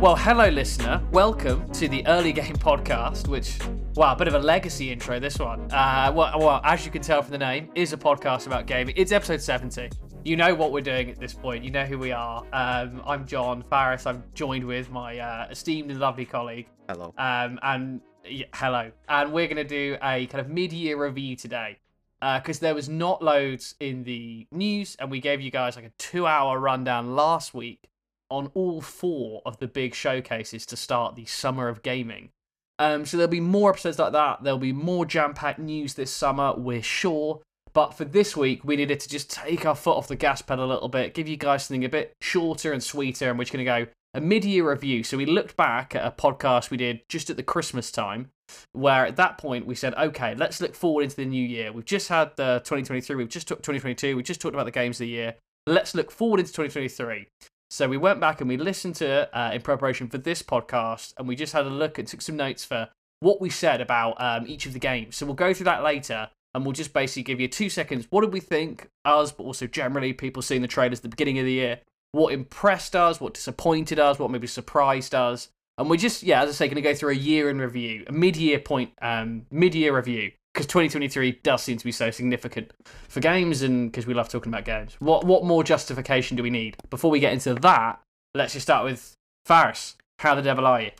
Well, hello, listener. Welcome to the EarlyGame Podcast, which, wow, a bit of a legacy intro, this one. Uh, well, well, as you can tell from the name, is a podcast about gaming. It's episode 70. You know what we're doing at this point. You know who we are. Um, I'm John Farris. I'm joined with my uh, esteemed and lovely colleague. Hello. Um, and yeah, hello. And we're going to do a kind of mid-year review today because there was not loads in the news, and we gave you guys like a two-hour rundown last week on all four of the big showcases to start the summer of gaming. Um, so there'll be more episodes like that. There'll be more jam-packed news this summer, we're sure. But for this week, we needed to just take our foot off the gas pedal a little bit, give you guys something a bit shorter and sweeter, and we're just going to go a mid-year review. So we looked back at a podcast we did just at the Christmas time, where at that point we said, okay, let's look forward into the new year. We've just had the 2023, we've just talked 2022, we just talked about the games of the year. Let's look forward into 2023. So we went back and we listened to it uh, in preparation for this podcast, and we just had a look and took some notes for what we said about um, each of the games. So we'll go through that later, and we'll just basically give you two seconds. What did we think, us, but also generally people seeing the trailers at the beginning of the year? What impressed us? What disappointed us? What maybe surprised us? And we're just, yeah, as I say, going to go through a year in review, a mid-year point, um, mid-year review, because 2023 does seem to be so significant for games, and because we love talking about games. What what more justification do we need? Before we get into that, let's just start with Faris. How the devil are you?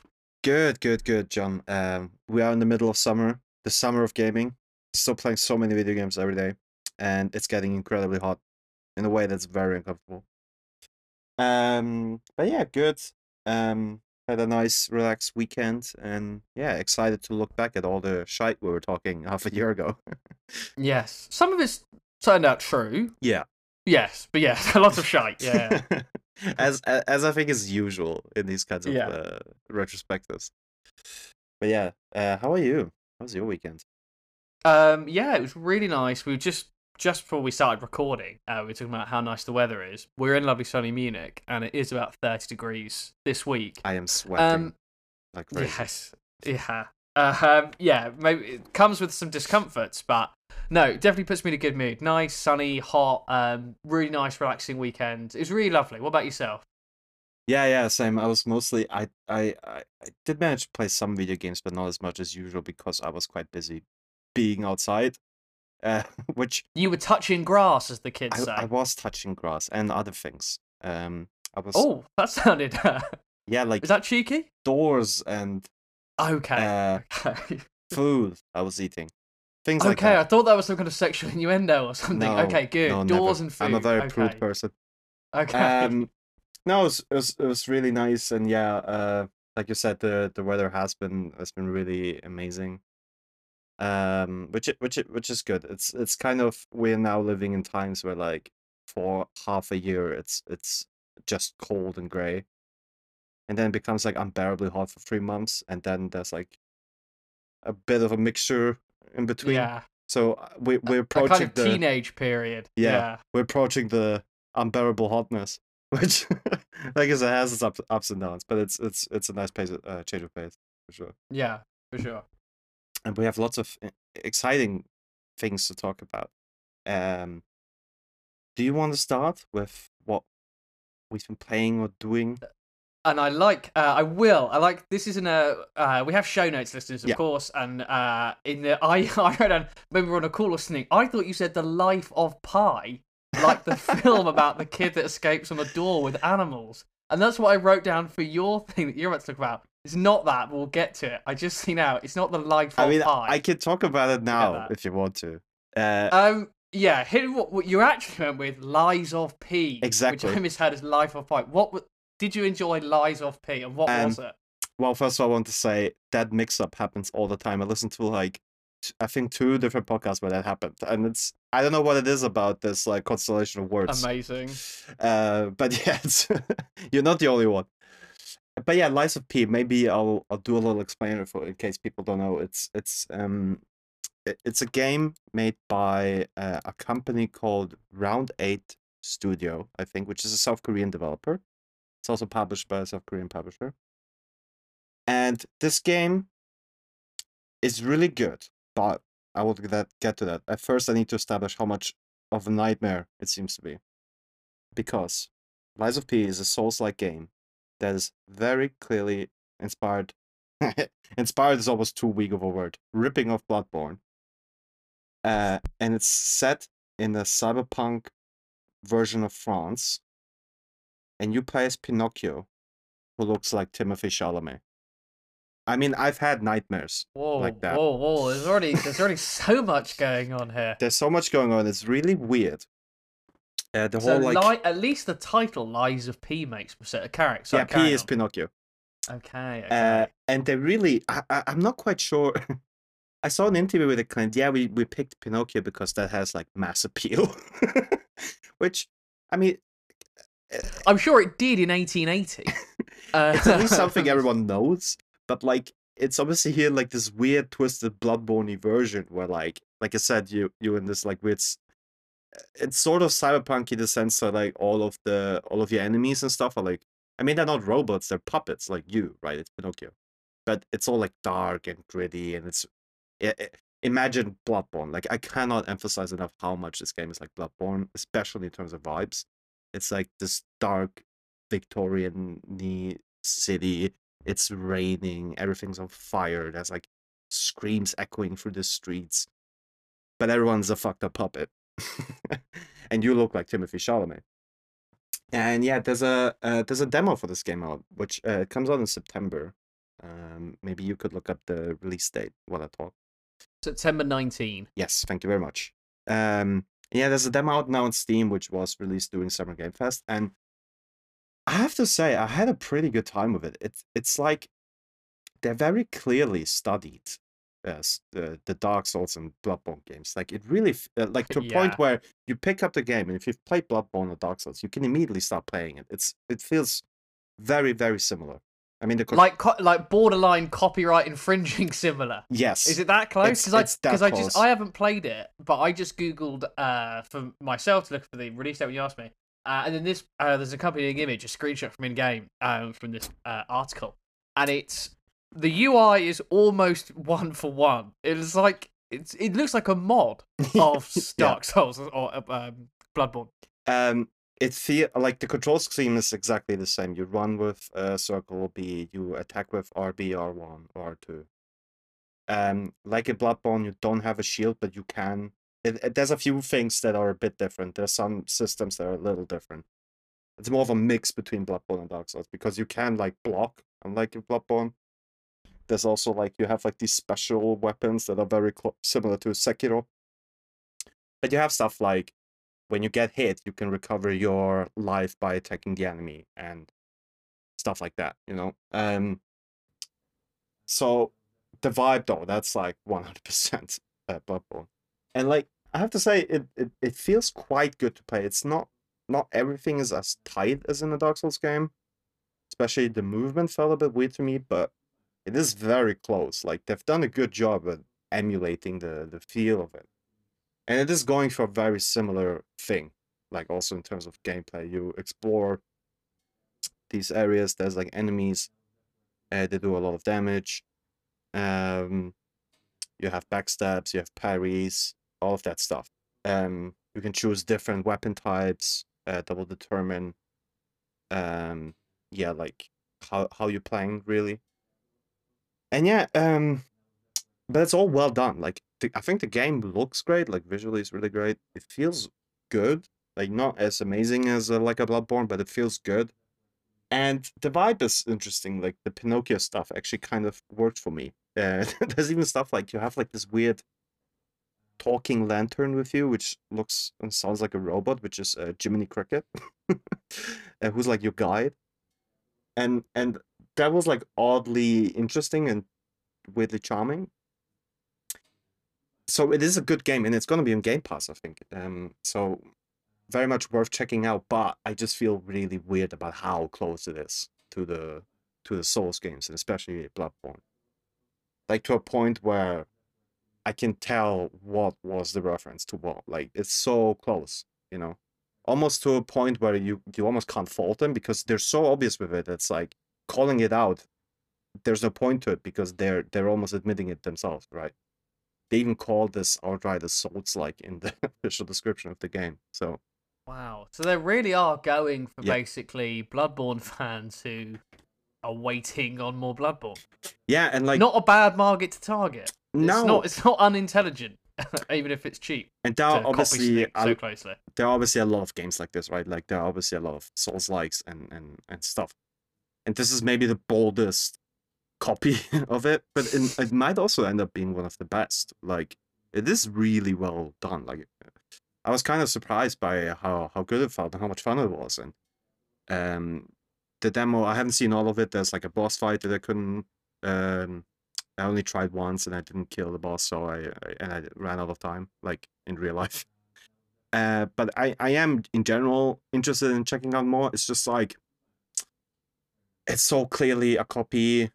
Good, good, good, John. Um, we are in the middle of summer, the summer of gaming. Still playing so many video games every day, and it's getting incredibly hot in a way that's very uncomfortable. Um, but yeah, good. Um, had a nice, relaxed weekend, and yeah, excited to look back at all the shite we were talking half a year ago. Yes, some of it's turned out true. yeah, Yes, but yeah, a lot of shite. Yeah. as as I think is usual in these kinds of Yeah. uh, retrospectives. But yeah, uh, how are you? How was your weekend? Um, yeah, it was really nice. We were just just before we started recording, uh, we were talking about how nice the weather is. We're in lovely sunny Munich, and it is about thirty degrees this week. I am sweating Um, like crazy. yes, yeah, uh, um, yeah. Maybe it comes with some discomforts, but no, it definitely puts me in a good mood. Nice, sunny, hot, um, really nice, relaxing weekend. It was really lovely. What about yourself? Yeah, yeah, same. I was mostly I I I did manage to play some video games, but not as much as usual because I was quite busy being outside. Uh, which You were touching grass, as the kids I, say. I was touching grass and other things. Um, I was Oh, that sounded. yeah, like is that cheeky? doors and Okay. uh, okay. food I was eating, things like Okay, that. I thought that was some kind of sexual innuendo or something. No, okay, good. no, Doors never. and food. I'm a very okay. prude person. Okay. Um, no, it was, it was it was really nice, and yeah, uh, like you said, the the weather has been has been really amazing. Um, which which which is good. It's it's kind of we're now living in times where like for half a year it's it's just cold and gray, and then it becomes like unbearably hot for three months, and then there's like a bit of a mixture in between. yeah. So uh, we we're A approaching kind of the teenage period. Yeah. Yeah. we're approaching the unbearable hotness, which, I said, has its ups, ups and downs, but it's it's it's a nice pace, uh, change of pace for sure. Yeah, for sure. And we have lots of exciting things to talk about. Um, do you want to start with what we've been playing or doing? And I like, uh, I will. I like. This isn't a. Uh, we have show notes, listeners, of Yeah. course. And uh, in the, I, I wrote down when we were on a call listening. I thought you said the life of Pi, like the film about the kid that escapes from a door with animals. And that's what I wrote down for your thing that you're about to talk about. It's not that. but We'll get to it. I just see now. It's not the life I of mean, Pi. I can talk about it now if you want to. Uh, Um, yeah, hit what, what you actually went with Lies of P. Exactly. Which I misheard as Life of Pi. What did you enjoy Lies of P and what Um, was it? Well, first of all, I want to say that mix-up happens all the time. I listen to like, I think two different podcasts where that happened, and it's I don't know what it is about this like constellation of words. Amazing. Uh, but yeah, you're not the only one. But yeah, Lies of P. Maybe I'll I'll do a little explainer for in case people don't know. It's it's um, it- it's a game made by uh, a company called Round Eight Studio, I think, which is a South Korean developer. It's also published by a South Korean publisher. And this game is really good, but I will get get to that. At first, I need to establish how much of a nightmare it seems to be. Because Lies of P is a Souls like game that is very clearly inspired. inspired is almost too weak of a word. Ripping off Bloodborne. Uh, and it's set in the cyberpunk version of France. And you play as Pinocchio, who looks like Timothée Chalamet. I mean, I've had nightmares. Whoa, like that. whoa, whoa! There's already there's already so much going on here. There's so much going on. It's really weird. Uh, the So whole like li- at least the title Lies of P makes set a character. So yeah, P is Pinocchio. Okay. okay. Uh, and they really, I, I, I'm not quite sure. I saw an interview with a client. Yeah, we, we picked Pinocchio because that has like mass appeal, which I mean, uh, I'm sure it did in 1880. Uh, it's at least something everyone knows. But like, it's obviously here like this weird twisted Bloodborne version where like, like I said, you you in this like weird. It's sort of cyberpunk in the sense that like all of the all of your enemies and stuff are like, I mean, they're not robots, they're puppets like you, right? It's Pinocchio, but it's all like dark and gritty, and it's i- i- imagine Bloodborne. Like I cannot emphasize enough how much this game is like Bloodborne, especially in terms of vibes. It's like this dark Victorian city. It's raining, everything's on fire. There's like screams echoing through the streets, but everyone's a fucked up puppet, and you look like Timothée Chalamet. And yeah, there's a uh, there's a demo for this game out, which uh, comes out in September. Um, maybe you could look up the release date while I talk. September 19. Yes, thank you very much. Um, yeah, there's a demo out now on Steam, which was released during Summer Game Fest, and I have to say, I had a pretty good time with it. It's it's like they're very clearly studied as the the Dark Souls and Bloodborne games. Like it really, uh, like to a Yeah. point where you pick up the game, and if you've played Bloodborne or Dark Souls, you can immediately start playing it. It's it feels very very similar. I mean, the con- Like co- like borderline copyright infringing similar. yes, Is it that close? Because I because I just. I haven't played it, but I just googled uh for myself to look for the release date when you asked me, uh, and then this uh, there's an accompanying image, a screenshot from in game um, from this uh, article, and it's the UI is almost one for one. It's like it's it looks like a mod of Yeah. Dark Souls or um, Bloodborne. Um, it feel like the control scheme is exactly the same. You run with uh, circle B, you attack with RB, R1, or R2. Um, like in Bloodborne, you don't have a shield, but you can. It, it- there's a few things that are a bit different. There's some systems that are a little different. It's more of a mix between Bloodborne and Dark Souls because you can like block, unlike in Bloodborne. There's also like you have like these special weapons that are very clo- similar to Sekiro. But you have stuff like when you get hit, you can recover your life by attacking the enemy and stuff like that, you know? Um so the vibe though, that's like 100% uh, Bloodborne. And like I have to say it, it it feels quite good to play. It's not not everything is as tight as in a Dark Souls game. Especially the movement felt a bit weird to me, but it is very close. Like they've done a good job at emulating the the feel of it. And it is going for a very similar thing like also in terms of gameplay. You explore these areas there's like enemies uh, they do a lot of damage um you have backstabs you have parries all of that stuff. Um you can choose different weapon types uh, that will determine um yeah like how how you're playing really and yeah um but it's all well done. Like the, I think the game looks great. Like visually, it's really great. It feels good. Like not as amazing as uh, like a Bloodborne, but it feels good. And the vibe is interesting. Like the Pinocchio stuff actually kind of worked for me. Uh, there's even stuff like you have like this weird talking lantern with you, which looks and sounds like a robot, which is uh, Jiminy Cricket, uh, who's like your guide. And and that was like oddly interesting and weirdly charming. So it is a good game and it's going to be on game pass i think. Um so very much worth checking out but i just feel really weird about how close it is to the to the souls games and especially bloodborne. Like to a point where i can tell what was the reference to what. Like it's so close you know? Almost to a point where you you almost can't fault them because they're so obvious with it. It's like calling it out there's no point to it because they're they're almost admitting it themselves right they even call this outright as Souls like in the official description of the game. So Wow. So they really are going for Yeah. basically Bloodborne fans who are waiting on more Bloodborne. Yeah, and like not a bad market to target. no, It's not it's not unintelligent, even if it's cheap and there are obviously so closely. there are obviously a lot of games like this, right? Like there are obviously a lot of Souls likes and and and stuff. And this is maybe the boldest copy of it, but in, it might also end up being one of the best. Like it is really well done. Like I was kind of surprised by how how good it felt and how much fun it was. And um, the demo I haven't seen all of it. There's like a boss fight that I couldn't. Um, I only tried once and I didn't kill the boss, so I, I and I ran out of time, like in real life. Uh, but I, I am in general interested in checking out more. It's just like it's so clearly a copy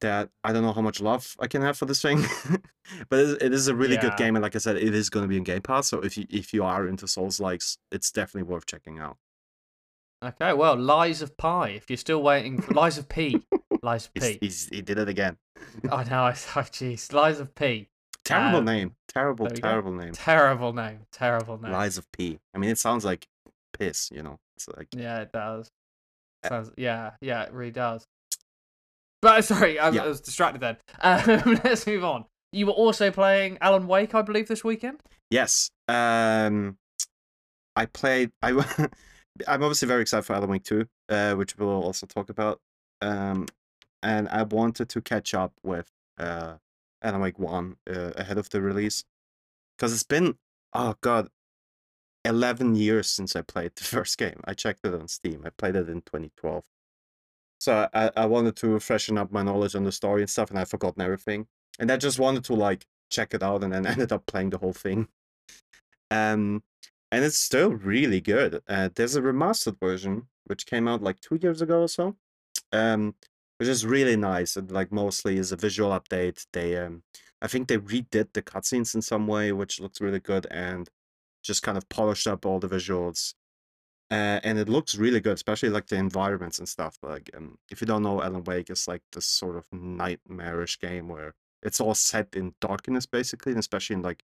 that I don't know how much love I can have for this thing. but it, is a really good game, and like I said, it is going to be in Game Pass. So if you if you are into Souls likes, it's definitely worth checking out. Okay, well, Lies of Pi. If you're still waiting for Lies of P. Lies of He's, P. he's, he did it again. I know, I oh jeez. Lies of P. Terrible Um, name. Terrible, you go. terrible name. Terrible name. Terrible name. Lies of P. I mean, it sounds like piss. You know, it's like Yeah, it does. Uh, Sounds, yeah, yeah, it really does. But sorry, I, Yeah. I was distracted then. Um, let's move on. You were also playing Alan Wake, I believe, this weekend. Yes. Um, I played. I I'm obviously very excited for Alan Wake 2, uh, which we'll also talk about. Um, and I wanted to catch up with uh, Alan Wake 1 uh, ahead of the release, because it's been oh god, 11 years since I played the first game. I checked it on Steam. I played it in 2012. So I, I wanted to freshen up my knowledge on the story and stuff, and I'd forgotten everything. And I just wanted to like check it out, and then ended up playing the whole thing. Um, and it's still really good. Uh, there's a remastered version which came out like two years ago or so, um, which is really nice. And like mostly is a visual update. They, um, I think they redid the cutscenes in some way, which looks really good, and just kind of polished up all the visuals. Uh, and it looks really good, especially like the environments and stuff. Like, um, if you don't know, Alan Wake is like this sort of nightmarish game where it's all set in darkness, basically, and especially in like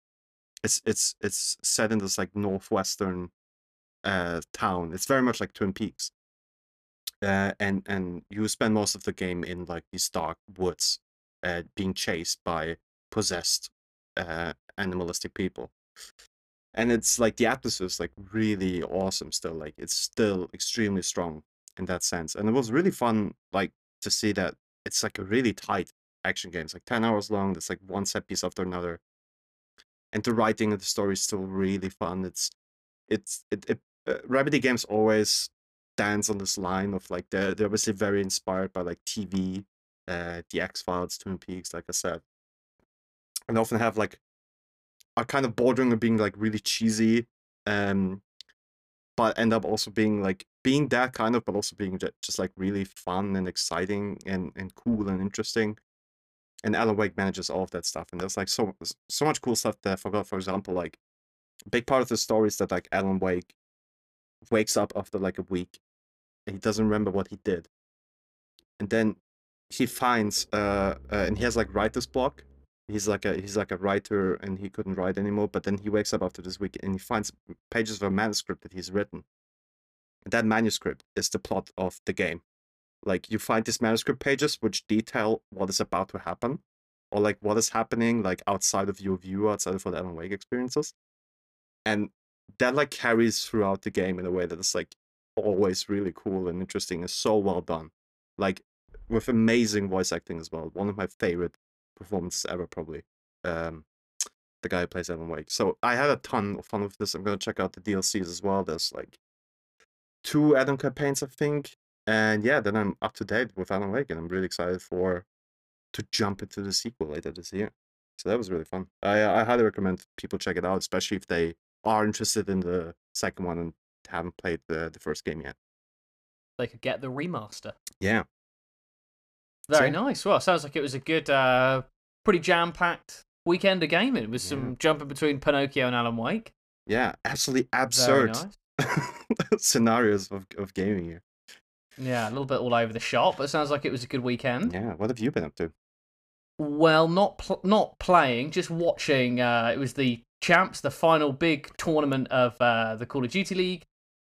it's it's it's set in this like northwestern uh town. It's very much like Twin Peaks. Uh, and and you spend most of the game in like these dark woods, uh, being chased by possessed uh animalistic people. And it's like the atmosphere is like really awesome still. Like it's still extremely strong in that sense. And it was really fun like to see that it's like a really tight action game. It's like 10 hours long. There's like one set piece after another and the writing of the story is still really fun. It's it's it, it uh, Remedy games always dance on this line of like they're they're obviously very inspired by like TV, uh, the X Files, Twin Peaks, like I said, and often have like are kind of bordering on being like really cheesy, um, but end up also being like being that kind of, but also being ju- just like really fun and exciting and and cool and interesting and Alan Wake manages all of that stuff. And there's like so so much cool stuff that I forgot. For example, like a big part of the story is that like Alan Wake wakes up after like a week and he doesn't remember what he did. And then he finds uh, uh and he has like writer's block. He's like a he's like a writer and he couldn't write anymore. But then he wakes up after this week and he finds pages of a manuscript that he's written. And that manuscript is the plot of the game like you find these manuscript pages which detail what is about to happen or like what is happening like outside of your view outside of what alan wake experiences and that like carries throughout the game in a way that is like always really cool and interesting and so well done like with amazing voice acting as well one of my favorite performances ever probably um the guy who plays alan wake so i had a ton of fun with this i'm gonna check out the dlcs as well there's like two add-on campaigns i think and yeah, then I'm up to date with Alan Wake, and I'm really excited for to jump into the sequel later this year. So that was really fun. I I highly recommend people check it out, especially if they are interested in the second one and haven't played the the first game yet. They could get the remaster. Yeah, Very So- nice. Well, sounds like it was a good, uh, pretty jam-packed weekend of gaming with Yeah. some jumping between Pinocchio and Alan Wake. yeah, absolutely absurd nice. scenarios of of gaming here. Yeah, a little bit all over the shop, but it sounds like it was a good weekend. Yeah, what have you been up to? Well, not pl- not playing, just watching. Uh, it was the champs, the final big tournament of uh, the Call of Duty League.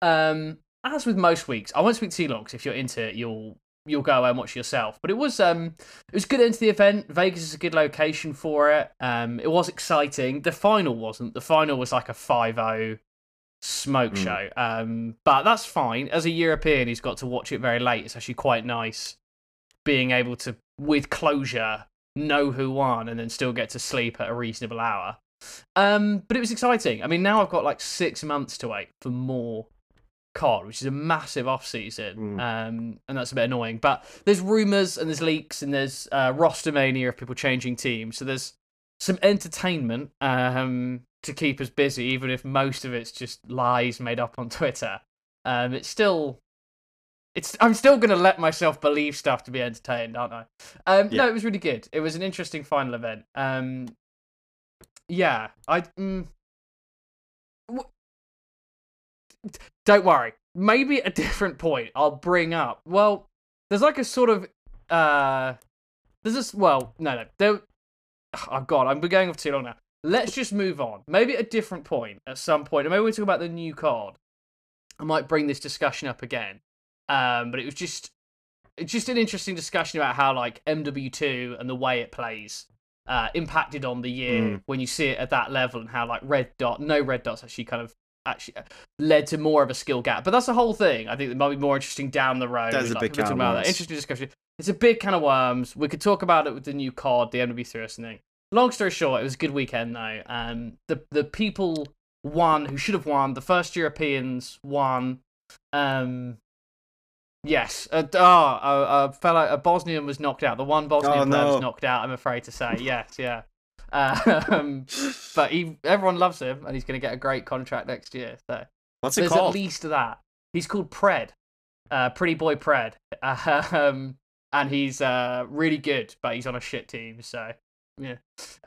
Um, as with most weeks, I won't speak too long because if you're into it, you'll you'll go and watch yourself. But it was um it was good into the event. Vegas is a good location for it. Um, it was exciting. The final wasn't. The final was like a 5-0 smoke Mm. show. Um, but that's fine. As a European who's got to watch it very late, it's actually quite nice being able to, with closure, know who won and then still get to sleep at a reasonable hour. Um, but it was exciting. I mean, now I've got like six months to wait for more COD, which is a massive off season, Mm. um, and that's a bit annoying. But there's rumors and there's leaks and there's uh, roster mania of people changing teams, so there's some entertainment um, to keep us busy, even if most of it's just lies made up on Twitter. Um, it's still, it's I'm still gonna let myself believe stuff to be entertained, aren't I? Um, Yeah. No, it was really good. It was an interesting final event. Um, yeah, I. Mm, w- don't worry. Maybe a different point I'll bring up. Well, there's like a sort of uh, there's this. Well, no, no. There, oh god, I'm going off too long now. Let's just move on. Maybe at a different point, at some point, maybe we talk about the new COD. I might bring this discussion up again. Um, but it was just, it's just an interesting discussion about how like MW2 and the way it plays uh, impacted on the year Mm. when you see it at that level, and how like red dot, no red dots actually kind of actually uh, led to more of a skill gap. But that's the whole thing. I think it might be more interesting down the road. That's a like, big can of about that. worms. Interesting discussion. It's a big can of worms. We could talk about it with the new COD, the MW3 or something. Long story short, it was a good weekend though. Um, the the people won who should have won. The first Europeans won. Um, yes. Uh, oh, a, a fellow, a Bosnian was knocked out. The one Bosnian Oh, player was knocked out. I'm afraid to say. Yes, yeah. Um, but he, everyone loves him, and he's going to get a great contract next year. So What's it there's called? at least that. He's called Pred, uh, Pretty Boy Pred, um, and he's uh, really good, but he's on a shit team. So yeah,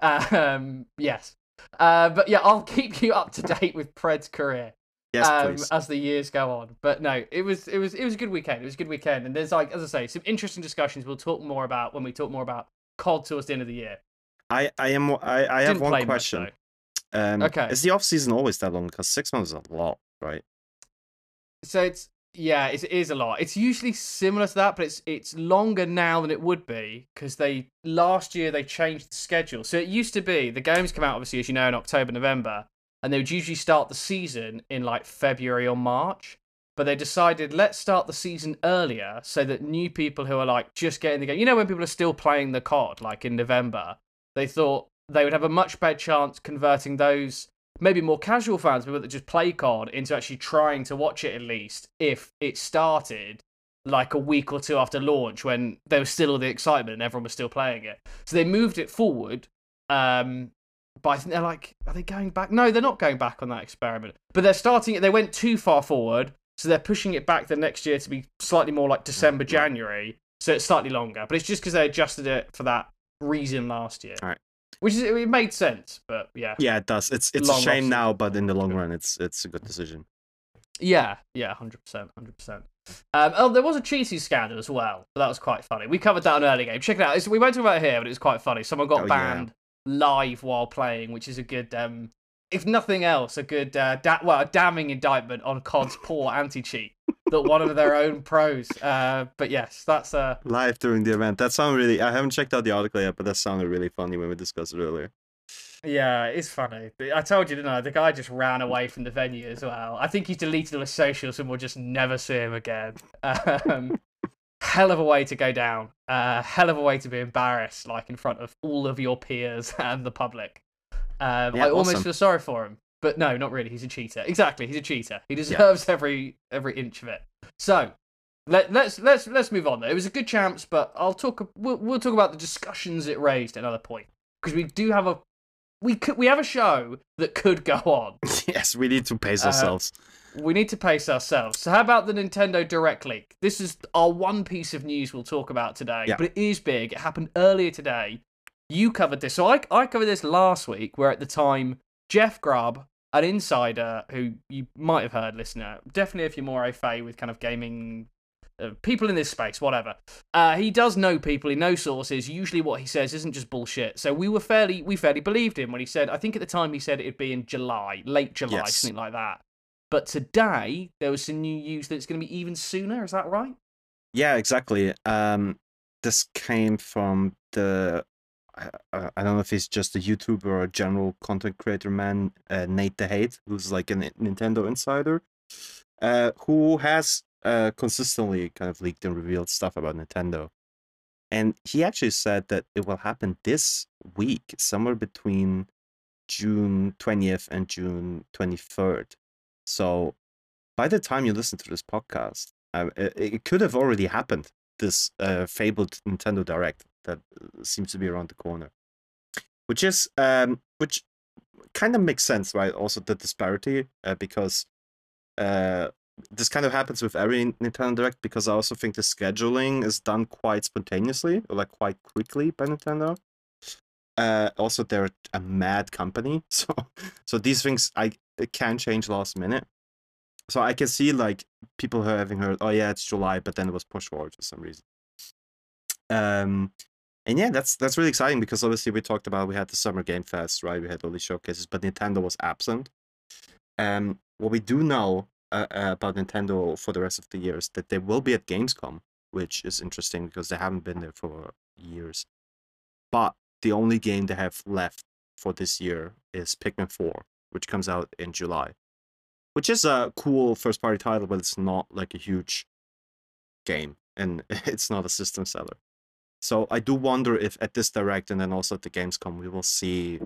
um, yes, uh, but yeah, I'll keep you up to date with Pred's career yes, um, as the years go on. But no, it was it was it was a good weekend. It was a good weekend, and there's like as I say, some interesting discussions we'll talk more about when we talk more about COD towards the end of the year. I, I am. I, I have one question. though. Um, Okay. Is the off season always that long? Because six months is a lot, right? So it's yeah, it is a lot. It's usually similar to that, but it's it's longer now than it would be because they last year they changed the schedule. So it used to be the games come out obviously as you know in October, November, and they would usually start the season in like February or March. But they decided let's start the season earlier so that new people who are like just getting the game, you know, when people are still playing the COD like in November, they thought they would have a much better chance converting those maybe more casual fans, people that just play COD, into actually trying to watch it at least if it started like a week or two after launch when there was still all the excitement and everyone was still playing it. So they moved it forward. Um, but I think they're like, are they going back? No, they're not going back on that experiment. But they're starting it. They went too far forward, so they're pushing it back the next year to be slightly more like December, January. So it's slightly longer. But it's just because they adjusted it for that reason last year. Alright. Which is it made sense, but yeah. Yeah, it does. It's it's Long a shame now, but in the long run, it's it's a good decision. Yeah, yeah, hundred percent, hundred percent. Um, oh, there was a cheesy scandal as well, but that was quite funny. We covered that on EarlyGame. Check it out. It's, we won't talk about it here, but it was quite funny. Someone got Oh, yeah. banned live while playing, which is a good, um, if nothing else, a good, uh, da- well, a damning indictment on COD's poor anti-cheat that one of their own pros. Uh, but yes, that's uh, Live during the event. That sounded really. I haven't checked out the article yet, but that sounded really funny when we discussed it earlier. Yeah, it's funny. I told you, didn't I? The guy just ran away from the venue as well. I think he's deleted all his socials and we'll just never see him again. Um, hell of a way to go down. Uh, hell of a way to be embarrassed, like in front of all of your peers and the public. Um, Yeah, I almost feel sorry for him, but no, not really. He's a cheater. Exactly, he's a cheater. He deserves every every inch of it. So let, let's let's let's move on. Though. It was a good chance, but I'll talk. We'll, we'll talk about the discussions it raised at another point because we do have a we could we have a show that could go on. yes, we need to pace Uh, ourselves. We need to pace ourselves. So how about the Nintendo Direct leak? This is our one piece of news we'll talk about today, Yeah. but it is big. It happened earlier today. You covered this. So I I covered this last week where at the time Jeff Grubb, an insider who you might have heard, listener, definitely if you're more au fait with kind of gaming uh, people in this space, whatever. Uh, he does know people, he knows sources. Usually, what he says isn't just bullshit. So we were fairly, we fairly believed him when he said. I think at the time he said it'd be in July, late July, Yes. something like that. But today there was some new news that it's going to be even sooner. Is that right? Yeah, exactly. Um, this came from the I, I I don't know if he's just a YouTuber or a general content creator man, uh, Nate the Hate, who's like a Nintendo insider, uh, who has uh, consistently kind of leaked and revealed stuff about Nintendo. And he actually said that it will happen this week, somewhere between June 20th and June 23rd. So by the time you listen to this podcast, uh, it, it could have already happened. This uh, fabled Nintendo Direct that uh, seems to be around the corner, which is um, which kind of makes sense, right? Also the disparity uh, because uh, this kind of happens with every Nintendo Direct because I also think the scheduling is done quite spontaneously, or like quite quickly by Nintendo. Uh, also, they're a mad company, so so these things I can change last minute. So I can see like people having heard, oh yeah, it's July, but then it was pushed forward for some reason. Um, and yeah, that's that's really exciting because obviously we talked about we had the Summer Game Fest, right? We had all these showcases, but Nintendo was absent. Um, what we do know uh, uh, about Nintendo for the rest of the year is that they will be at Gamescom, which is interesting because they haven't been there for years. But the only game they have left for this year is Pikmin 4, which comes out in July, which is a cool first party title, but it's not like a huge game and it's not a system seller. So I do wonder if at this direct and then also at the Gamescom we will see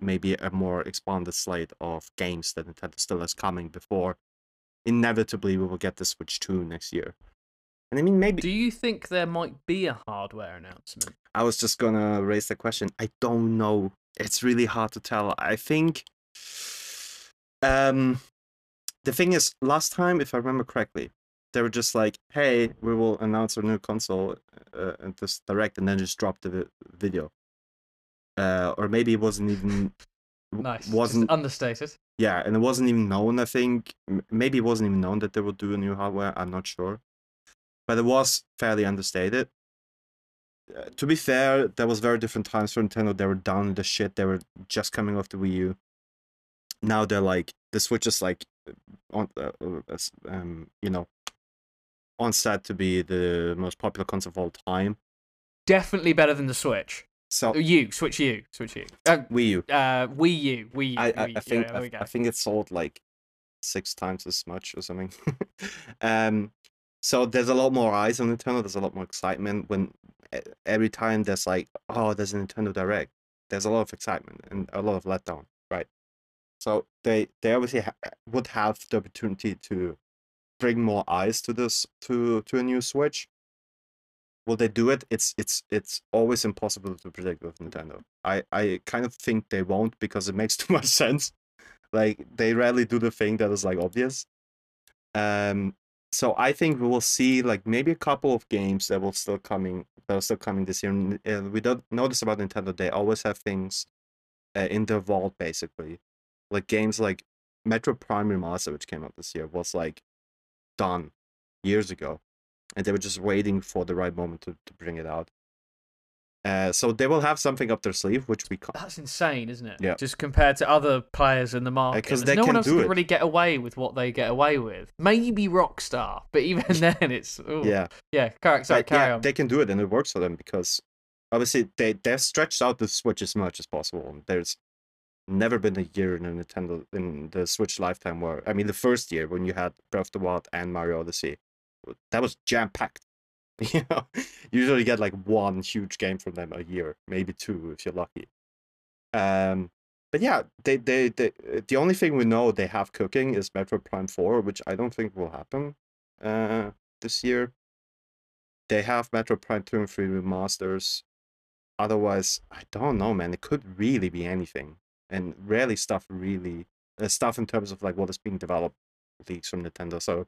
maybe a more expanded slate of games that Nintendo still has coming before inevitably we will get the Switch 2 next year. And I mean maybe Do you think there might be a hardware announcement? I was just gonna raise the question. I don't know. It's really hard to tell. I think um the thing is last time if I remember correctly, they were just like, "Hey, we will announce our new console uh, at this direct," and then just drop the video. Uh, or maybe it wasn't even Nice. Wasn't understated. yeah, and it wasn't even known. I think maybe it wasn't even known that they would do a new hardware. I'm not sure, but it was fairly understated. Uh, to be fair, there was very different times for Nintendo. They were down in the shit. They were just coming off the Wii U. Now they're like the Switch is like on uh, uh, um you know on set to be the most popular console of all time. Definitely better than the Switch. So you Switch U, Switch U. Uh, Wii U. uh, Wii U, Wii U. I, I, Wii I U. think yeah, I. I think it sold like six times as much or something. um, so there's a lot more eyes on Nintendo. There's a lot more excitement when every time there's like, oh, there's a Nintendo Direct. There's a lot of excitement and a lot of letdown, right? So they they obviously ha- would have the opportunity to bring more eyes to this to to a new Switch. Will they do it? It's it's it's always impossible to predict with Nintendo. I I kind of think they won't because it makes too much sense. Like they rarely do the thing that is like obvious. Um, so I think we will see like maybe a couple of games that will still coming that are still coming this year. And uh, we don't this about Nintendo. They always have things uh, in their vault basically, like games like Metroid Prime Remaster, which came out this year, was like done years ago, and they were just waiting for the right moment to, to bring it out. Uh, so they will have something up their sleeve, which we can't. That's insane, isn't it? Yeah. Just compared to other players in the market. 'cause There's they no one else can it. really get away with what they get away with. Maybe Rockstar, but even then, it's ooh. Yeah, yeah. Carry, sorry, carry yeah, on. they can do it, and it works for them because obviously they they've stretched out the Switch as much as possible. And There's never been a year in a Nintendo in the Switch lifetime where I mean the first year when you had Breath of the Wild and Mario Odyssey, that was jam packed. You know, you usually get like one huge game from them a year, maybe two if you're lucky. Um, but yeah, they they they the only thing we know they have cooking is Metroid Prime Four, which I don't think will happen uh this year. They have Metroid Prime 2 and 3 remasters. Otherwise, I don't know, man. It could really be anything. And rarely stuff really uh, stuff in terms of like what is being developed leaks from Nintendo. So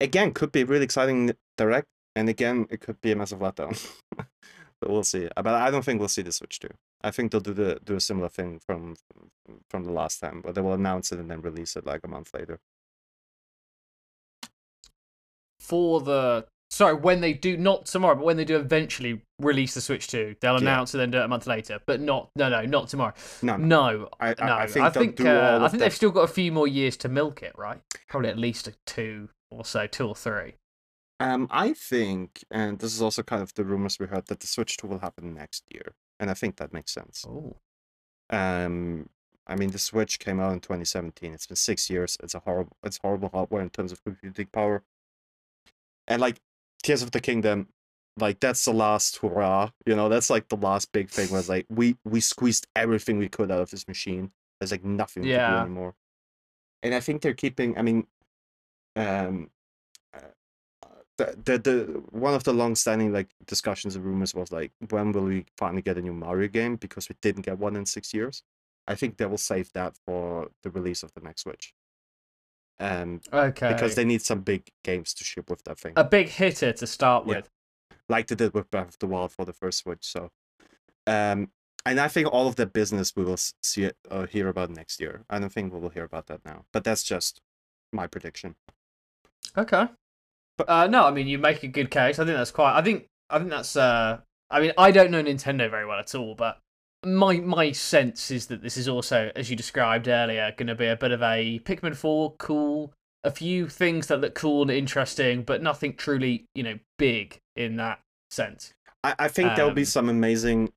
again, could be really exciting direct, and again, it could be a massive letdown. but we'll see. Uh, But I don't think we'll see the Switch 2. I think they'll do the do a similar thing from from the last time, but they will announce it and then release it like a month later. For the Sorry, when they do not tomorrow, but when they do eventually release the Switch 2, they'll Yeah. announce it and then do it a month later. But not no no not tomorrow. No, no. No, I, I, no. I think they'll do uh, I think they've still got a few more years to milk it, right? Probably at least a two or so, two or three. Um, I think, and this is also kind of the rumors we heard that the Switch 2 will happen next year, and I think that makes sense. Oh, Um, I mean, the Switch came out in 2017. It's been six years. It's a horrible, it's horrible hardware in terms of computing power. And like Tears of the Kingdom, like that's the last hurrah. You know, that's like the last big thing. Was like we we squeezed everything we could out of this machine. There's like nothing we can do Yeah. anymore. And I think they're keeping. I mean, um, uh, the, the the one of the long-standing like discussions and rumors was like when will we finally get a new Mario game because we didn't get one in six years. I think they will save that for the release of the next Switch. Um, okay. because they need some big games to ship with that thing, a big hitter to start Yeah. with. like they did with Breath of the Wild for the first Switch. So, um, and I think all of the business we will see it uh, hear about next year. I don't think we will hear about that now, but that's just my prediction. Okay. But- uh, no, I mean you make a good case. I think that's quite. I think I think that's. Uh, I mean I don't know Nintendo very well at all, but my my sense is that this is also, as you described earlier, going to be a bit of a Pikmin Four cool. A few things that look cool and interesting, but nothing truly, you know, big in that sense. I, I think there'll be Um, some amazing.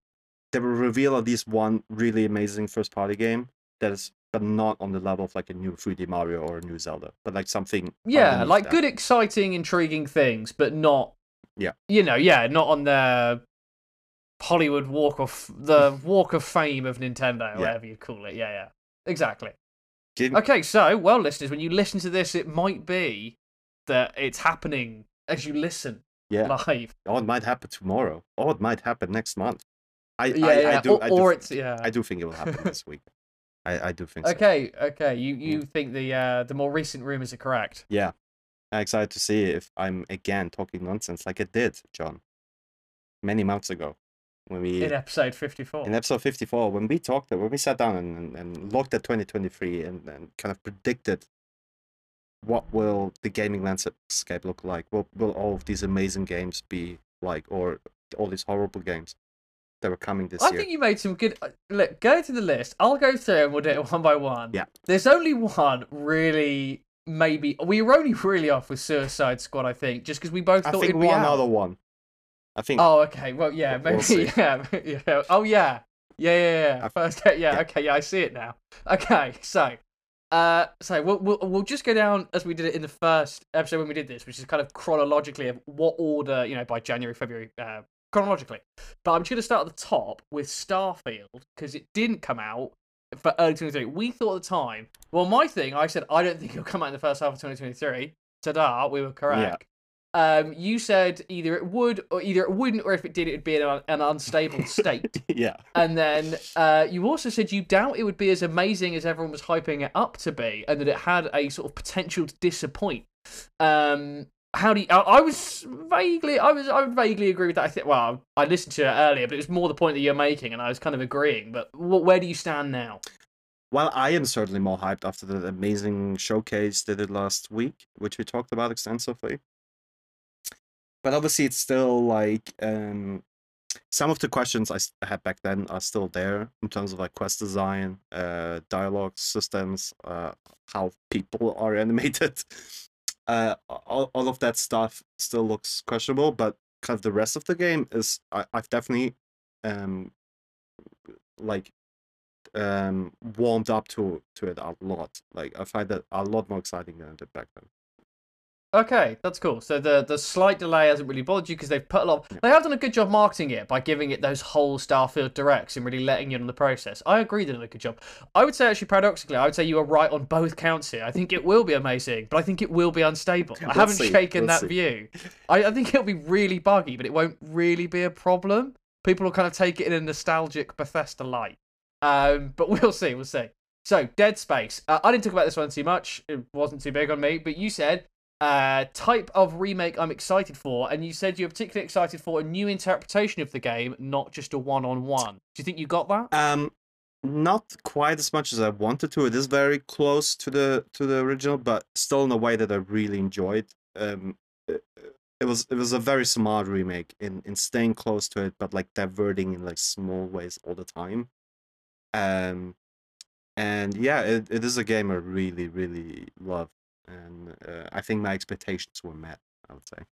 They will reveal at least one really amazing first party game that is, but not on the level of like a new 3D Mario or a new Zelda, but like something. Yeah, like that. good, exciting, intriguing things, but not. Yeah. You know, yeah, not on the Hollywood Walk of the Walk of Fame of Nintendo, Yeah. whatever you call it. Yeah, yeah, exactly. Give- Okay, so well, listeners, when you listen to this, it might be that it's happening as you listen Yeah. live. Oh, it might happen tomorrow. Oh, it might happen next month. I, Yeah, I, yeah. I do. or, I do, or think- it's yeah. I do think it will happen this week. I, I do think so. Okay, okay. You you think the uh, the more recent rumors are correct? Yeah. I'm excited to see if I'm again talking nonsense like I did, John, many months ago when we In episode fifty four. in episode 54 when we talked when we sat down and, and, and looked at 2023 and, and kind of predicted what will the gaming landscape look like what will all of these amazing games be like or all these horrible games that were coming this I year I think you made some good. uh, Look, go to the list. I'll go through and we'll do it one by one. Yeah. There's only one really. Maybe we were only really off with Suicide Squad. I think just because we both i thought think it'd be one out. other one i think Oh, okay. Well, yeah, We'll maybe. yeah, yeah. Oh, yeah. Yeah, yeah, yeah. First, yeah, yeah. Okay, yeah, I see it now. Okay, so, uh, so we'll, we'll we'll just go down as we did it in the first episode when we did this, which is kind of chronologically of what order, you know, by January, February, uh, chronologically. But I'm just gonna start at the top with Starfield because it didn't come out for early 2023. We thought at the time. Well, my thing, I said I don't think it'll come out in the first half of 2023. Ta-da, we were correct. Um, you said either it would or either it wouldn't, or if it did, it'd be in an, an unstable state. yeah and then uh, you also said you doubt it would be as amazing as everyone was hyping it up to be, and that it had a sort of potential to disappoint. Um, how do you? I, I was vaguely, I was, I would vaguely agree with that. I think. Well, I listened to it earlier, but it was more the point that you're making, and I was kind of agreeing. But wh- where do you stand now? well i am certainly more hyped after the amazing showcase they did last week which we talked about extensively but obviously it's still like um some of the questions I had back then are still there in terms of like quest design, uh, dialogue systems, uh, how people are animated. Uh, all, all of that stuff still looks questionable, but kind of the rest of the game is I, I've definitely um like um warmed up to to it a lot. Like I find that a lot more exciting than I did back then. Okay, that's cool. So the the slight delay hasn't really bothered you because they've put a lot. They have done a good job marketing it by giving it those whole Starfield directs and really letting you in on the process. I agree they did a good job. I would say actually paradoxically, I would say you are right on both counts here. I think it will be amazing, but I think it will be unstable. I haven't see, shaken let's that see. view. I, I think it'll be really buggy, but it won't really be a problem. People will kind of take it in a nostalgic Bethesda light. Um, but we'll see, we'll see. So, Dead Space. Uh, I didn't talk about this one too much. It wasn't too big on me, but you said uh, type of remake I'm excited for, and you said you're particularly excited for a new interpretation of the game, not just a one-on-one. Do you think you got that? Um, not quite as much as I wanted to. It is very close to the to the original, but still in a way that I really enjoyed. Um, uh, it was it was a very smart remake in in staying close to it, but like diverting in like small ways all the time. Um, and yeah, it, it is a game I really really love, and uh, I think my expectations were met. I would say,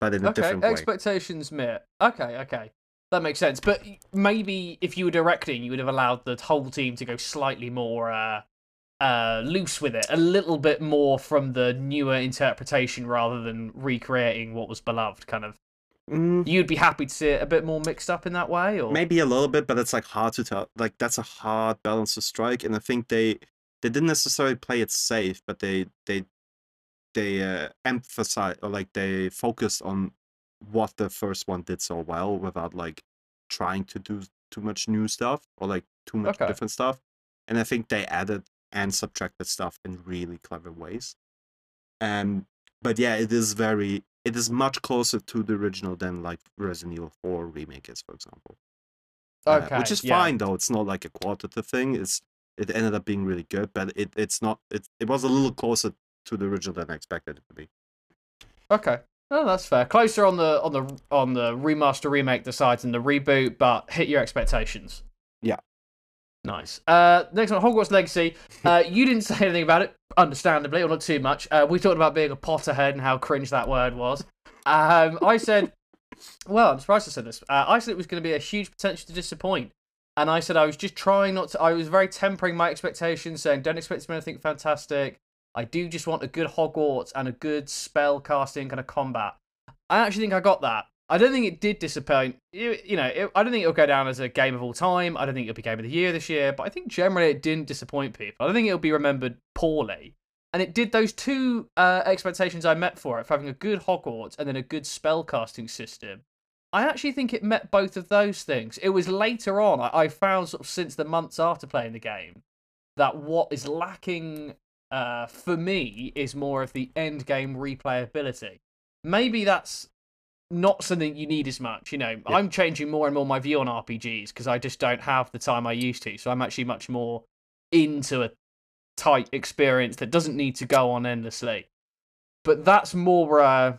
but in a Okay, different way. expectations met. Okay, okay. That makes sense. But maybe if you were directing, you would have allowed the whole team to go slightly more uh, uh, loose with it, a little bit more from the newer interpretation rather than recreating what was beloved. Kind of, Mm, you'd be happy to see it a bit more mixed up in that way, or maybe a little bit, but it's like hard to tell. Like that's a hard balance to strike, and I think they they didn't necessarily play it safe, but they they they uh, emphasize or like they focused on what the first one did so well without like trying to do too much new stuff or like too much Okay. different stuff. And I think they added and subtracted stuff in really clever ways. Um, but yeah, it is very it is much closer to the original than like Resident Evil 4 remake is, for example. Uh, okay, which is yeah. fine though. It's not like a qualitative thing. It's it ended up being really good, but it, it's not it it was a little closer to the original than I expected it to be. Okay. No, that's fair. Closer on the on the on the remaster remake the sides than the reboot, but hit your expectations. Yeah. Nice. Uh, next one, Hogwarts Legacy. Uh, you didn't say anything about it, understandably, or not too much. Uh, we talked about being a Potterhead and how cringe that word was. Um, I said, well, I'm surprised I said this. Uh, I said it was going to be a huge potential to disappoint. And I said I was just trying not to. I was very tempering my expectations, saying don't expect anything fantastic. I do just want a good Hogwarts and a good spell casting kind of combat. I actually think I got that. I don't think it did disappoint. You, you know, it, I don't think it'll go down as a game of all time. I don't think it'll be game of the year this year. But I think generally it didn't disappoint people. I don't think it'll be remembered poorly. And it did those two uh, expectations I met for it, for having a good Hogwarts and then a good spell casting system. I actually think it met both of those things. It was later on, I, I found sort of since the months after playing the game, that what is lacking uh, for me is more of the end game replayability. Maybe that's not something you need as much. You know, Yeah. I'm changing more and more my view on RPGs because I just don't have the time I used to. So I'm actually much more into a tight experience that doesn't need to go on endlessly. But that's more. Uh,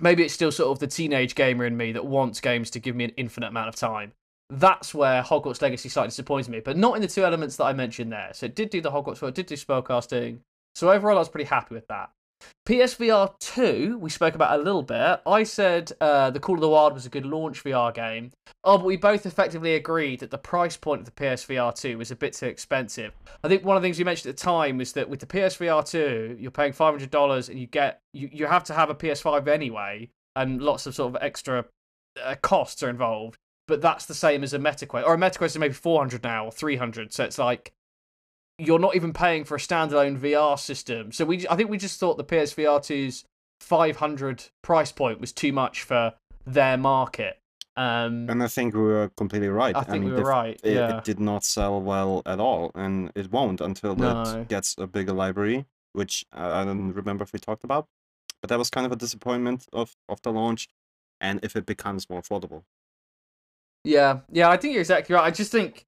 maybe it's still sort of the teenage gamer in me that wants games to give me an infinite amount of time. That's where Hogwarts Legacy slightly disappointed me, but not in the two elements that I mentioned there. So it did do the Hogwarts, well, it did do spellcasting. So overall, I was pretty happy with that. PSVR 2, we spoke about a little bit. I said uh, The Call of the Wild was a good launch VR game. Oh, but we both effectively agreed that the price point of the PSVR 2 was a bit too expensive. I think one of the things we mentioned at the time was that with the PSVR 2, you're paying $500 and you get you, you have to have a PS5 anyway, and lots of sort of extra uh, costs are involved. But that's the same as a MetaQuest, or a MetaQuest is maybe 400 now or 300. So it's like you're not even paying for a standalone VR system. So we, I think we just thought the PSVR 2's 500 price point was too much for their market. Um, And I think we were completely right. I think mean, we were the- right. It, yeah. it did not sell well at all, and it won't until No. it gets a bigger library, which I I don't remember if we talked about. But that was kind of a disappointment of of the launch, and if it becomes more affordable. Yeah, yeah, I think you're exactly right. I just think,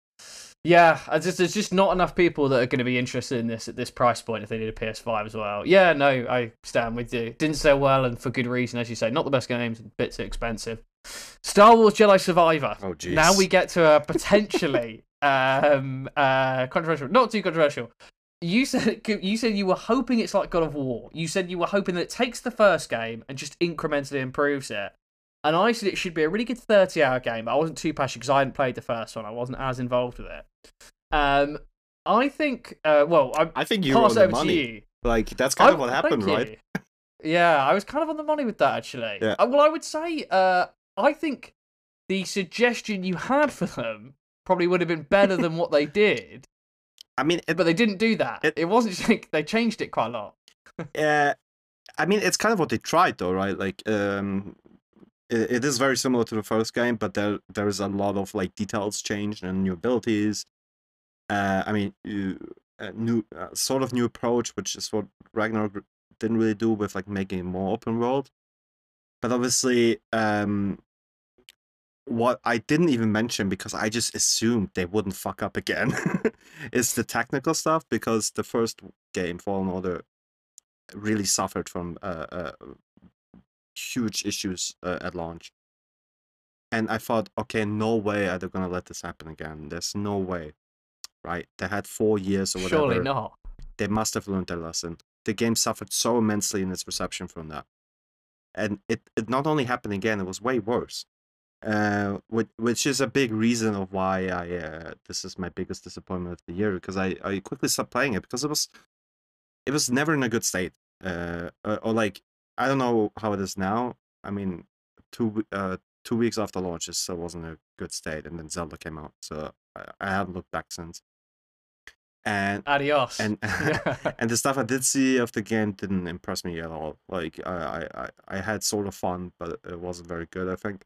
yeah, I just there's just not enough people that are going to be interested in this at this price point if they need a PS5 as well. Yeah, no, I stand with you. Didn't sell well and for good reason, as you say. Not the best games, a bit too expensive. Star Wars Jedi Survivor. Oh jeez. Now we get to a potentially um uh controversial, not too controversial. You said you said you were hoping it's like God of War. You said you were hoping that it takes the first game and just incrementally improves it. And I said it should be a really good 30 hour game, but I wasn't too passionate because I hadn't played the first one. I wasn't as involved with it. Um, I think, uh, well, I I think you were pass on it the over money. to you. Like that's kind of what happened, right? Yeah, I was kind of on the money with that actually. Yeah. Uh, Well, I would say, uh, I think the suggestion you had for them probably would have been better than what they did, I mean, it, but they didn't do that. It- It, wasn't just like they changed it quite a lot. uh, I mean, it's kind of what they tried, though, right? Like, um, it, it is very similar to the first game, but there there is a lot of like details changed and new abilities. Uh, I mean, a new uh, sort of new approach, which is what Ragnarok didn't really do with like making it more open world. But obviously, um, what I didn't even mention because I just assumed they wouldn't fuck up again is the technical stuff because the first game, Fallen Order, really suffered from uh, uh, huge issues uh, at launch. And I thought, okay, no way are they gonna let this happen again. There's no way, right? They had four years or whatever. Surely not. They must have learned their lesson. The game suffered so immensely in its reception from that, and it it not only happened again, it was way worse. Uh, which which is a big reason of why I uh, this is my biggest disappointment of the year because I I quickly stopped playing it because it was it was never in a good state. Uh, or, or like I don't know how it is now. I mean, two uh two weeks after launch, it still wasn't a good state, and then Zelda came out, so I, I haven't looked back since. And Adios. and and the stuff I did see of the game didn't impress me at all. Like I I I- had sort of fun, but it wasn't very good. I think.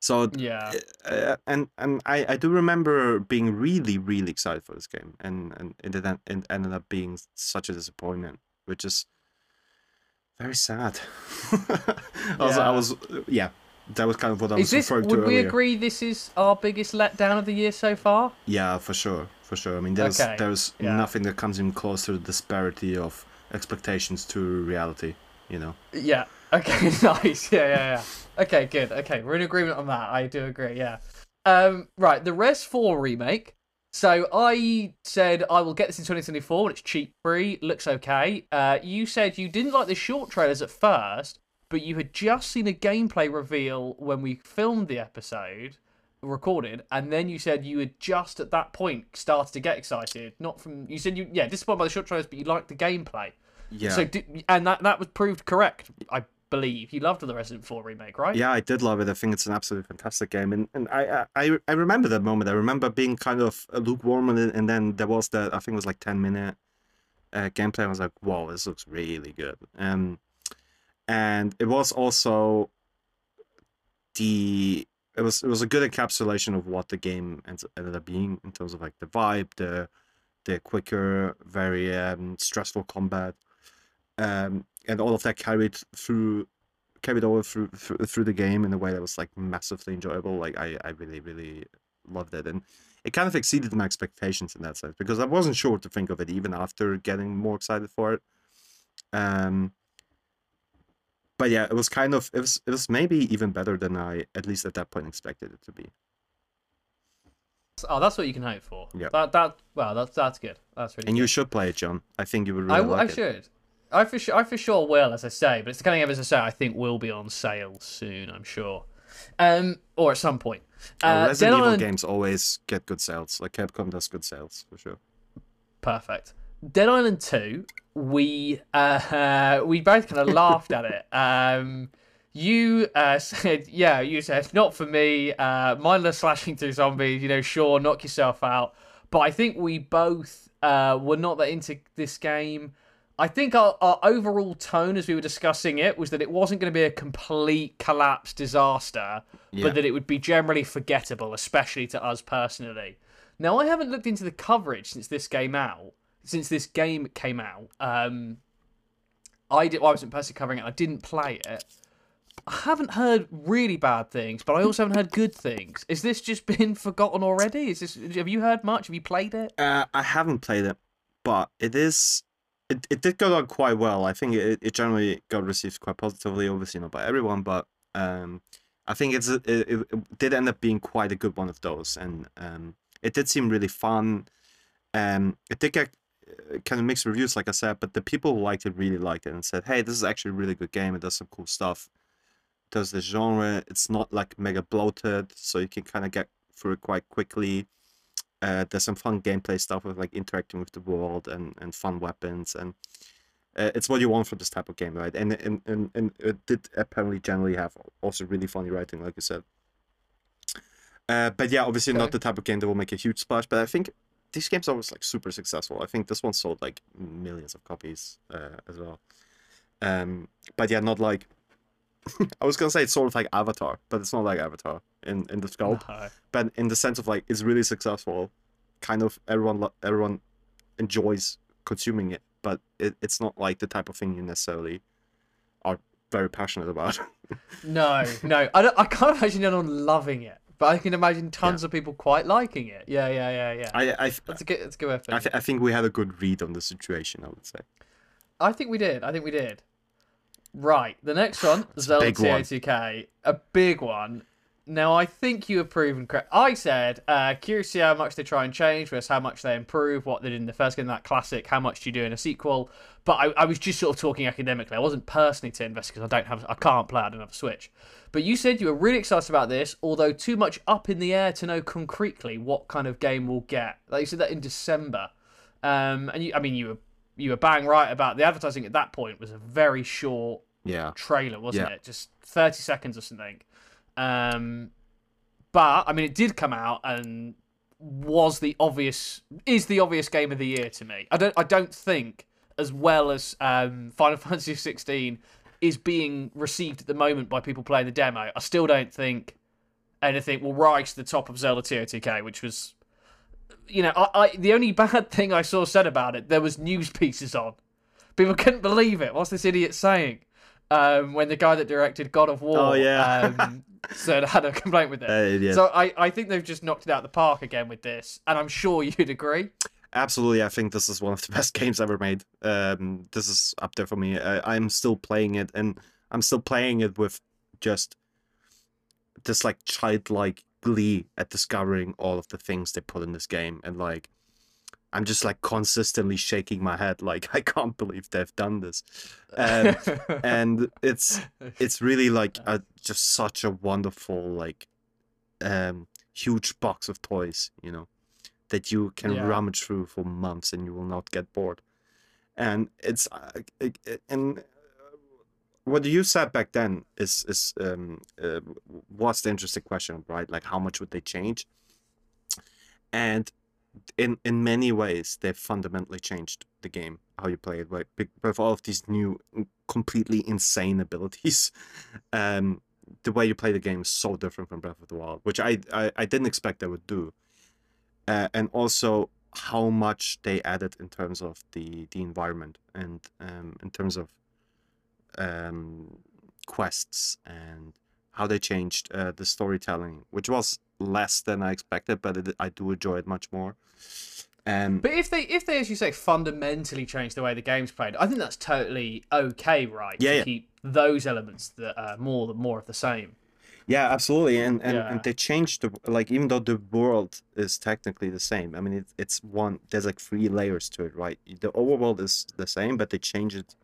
So yeah. uh, and and I, I do remember being really really excited for this game and and it ended, it ended up being such a disappointment which is very sad I was, I Yeah. was uh, yeah that was kind of what I Is was this? referring to Would we earlier agree this is our biggest letdown of the year so far? yeah for sure for sure I mean there's Okay, there's yeah. nothing that comes even close to the disparity of expectations to reality you know Yeah. Okay. nice. Yeah. Yeah. Yeah. Okay. Good. Okay. We're in agreement on that. I do agree. Yeah. Um. Right. The Res Four remake. So I said I will get this in 2024 when it's cheap free. Looks okay. Uh, you said you didn't like the short trailers at first, but you had just seen a gameplay reveal when we filmed the episode, recorded, and then you said you had just at that point started to get excited. Not from you said you yeah disappointed by the short trailers, but you liked the gameplay. yeah So and that that was proved correct, I believe. You loved the Resident 4 remake, right? Yeah, I did love it. I think it's an absolutely fantastic game, and and I I I remember that moment. I remember being kind of lukewarm it, and then there was that I think it was like ten minute uh, gameplay. I was like, wow, this looks really good. Um, and it was also the it was it was a good encapsulation of what the game ended up being in terms of like the vibe, the the quicker, very um, stressful combat, um, and all of that carried through carried over through, through through the game in a way that was like massively enjoyable. Like I, I really really loved it, and it kind of exceeded my expectations in that sense because I wasn't sure what to think of it even after getting more excited for it. Um, but yeah, it was kind of it was it was maybe even better than I at least at that point expected it to be. Oh, that's what you can hope for. Yeah. That that well, that's that's good. That's really. And good. you should play it, John. I think you would really I, like I it. should. I for sure, I for sure will, as I say. But it's the kind of game, as I say, I think will be on sale soon. I'm sure, um, or at some point. Uh, Uh, Resident Dead Evil games always get good sales. Like Capcom does good sales for sure. Perfect. Dead Island 2, we uh, we both kind of laughed at it. Um, you uh, said, yeah, you said, not for me, uh, mindless slashing through zombies, you know, sure, knock yourself out. But I think we both uh, were not that into this game. I think our, our overall tone as we were discussing it was that it wasn't going to be a complete collapse disaster, Yeah. but that it would be generally forgettable, especially to us personally. Now, I haven't looked into the coverage since this game out, since this game came out. Um, I did. Well, I wasn't personally covering it. I didn't play it. I haven't heard really bad things, but I also haven't heard good things. Is this just been forgotten already? Is this? Have you heard much? Have you played it? Uh, I haven't played it, but it is. It, it did go down quite well. I think it, it generally got received quite positively, obviously not by everyone, but um, I think it's it, it, did end up being quite a good one of those, and um, it did seem really fun. Um, it did get uh, kind of mixed reviews, like I said, but the people who liked it really liked it and said, "Hey, this is actually a really good game. It does some cool stuff. It does the genre. It's not like mega bloated, so you can kind of get through it quite quickly." Uh, there's some fun gameplay stuff with like interacting with the world and, and fun weapons and uh, it's what you want from this type of game, right? And, and and and it did apparently generally have also really funny writing, like you said. Uh, but yeah, obviously Okay. not the type of game that will make a huge splash. But I think these games are always like super successful. I think this one sold like millions of copies uh, as well. Um, but yeah, not like I was gonna say it's sort of like Avatar, but it's not like Avatar in in the scope No. but in the sense of like it's really successful kind of everyone everyone enjoys consuming it but it, it's not like the type of thing you necessarily are very passionate about No, no. I, don't, I can't imagine anyone loving it, but I can imagine tons of people quite liking it. Yeah, yeah, yeah, yeah. i i, that's a good. That's a good of I, th- I think we had a good read on the situation i would say I think we did. I think we did. Right, the next one, Zelda big one. TOTK, a big one. Now, I think you have proven correct. I said, uh, curious to see how much they try and change versus how much they improve, what they did in the first game, that classic, how much do you do in a sequel. But I, I was just sort of talking academically. I wasn't personally to invest because I don't have, I can't play, I don't have a Switch. But you said you were really excited about this, although too much up in the air to know concretely what kind of game we'll get. Like you said that in December. Um, and you, I mean, you were you were bang right about the advertising at that point was a very short Yeah. trailer, wasn't Yeah. it? Just 30 seconds or something. Um, but I mean, it did come out and was the obvious is the obvious game of the year to me. I don't I don't think as well as um, Final Fantasy 16 is being received at the moment by people playing the demo. I still don't think anything will rise to the top of Zelda TOTK, which was you know, I, I the only bad thing I saw said about it, there was news pieces on. People couldn't believe it. What's this idiot saying? Um, when the guy that directed God of War Oh, yeah. um, said had a complaint with it. Uh, yeah. So I, I think they've just knocked it out of the park again with this, and I'm sure you'd agree. Absolutely, I think this is one of the best games ever made. Um, this is up there for me. I, I'm still playing it, and I'm still playing it with just this like childlike glee at discovering all of the things they put in this game, and like I'm just like consistently shaking my head, like I can't believe they've done this. Um, and it's it's really like a, just such a wonderful like um huge box of toys you know that you can Yeah. rummage through for months and you will not get bored. And it's uh, and uh, what you said back then is is um uh, was the interesting question right? Like how much would they change? And in in many ways they've fundamentally changed the game how you play it right? With all of these new completely insane abilities um the way you play the game is so different from breath of the wild which i i, I didn't expect they would do. Uh, and also how much they added in terms of the the environment and um in terms of um quests and how they changed uh, the storytelling which was less than i expected but it, i do enjoy it much more and But if they, if they, as you say, fundamentally change the way the game's played, I think that's totally okay, right? Yeah, to yeah. keep those elements that are more more of the same. Yeah, absolutely, and and, Yeah. and they changed the like even though the world is technically the same. I mean, it's it's one. There's like three layers to it, right? The overworld is the same, but they change it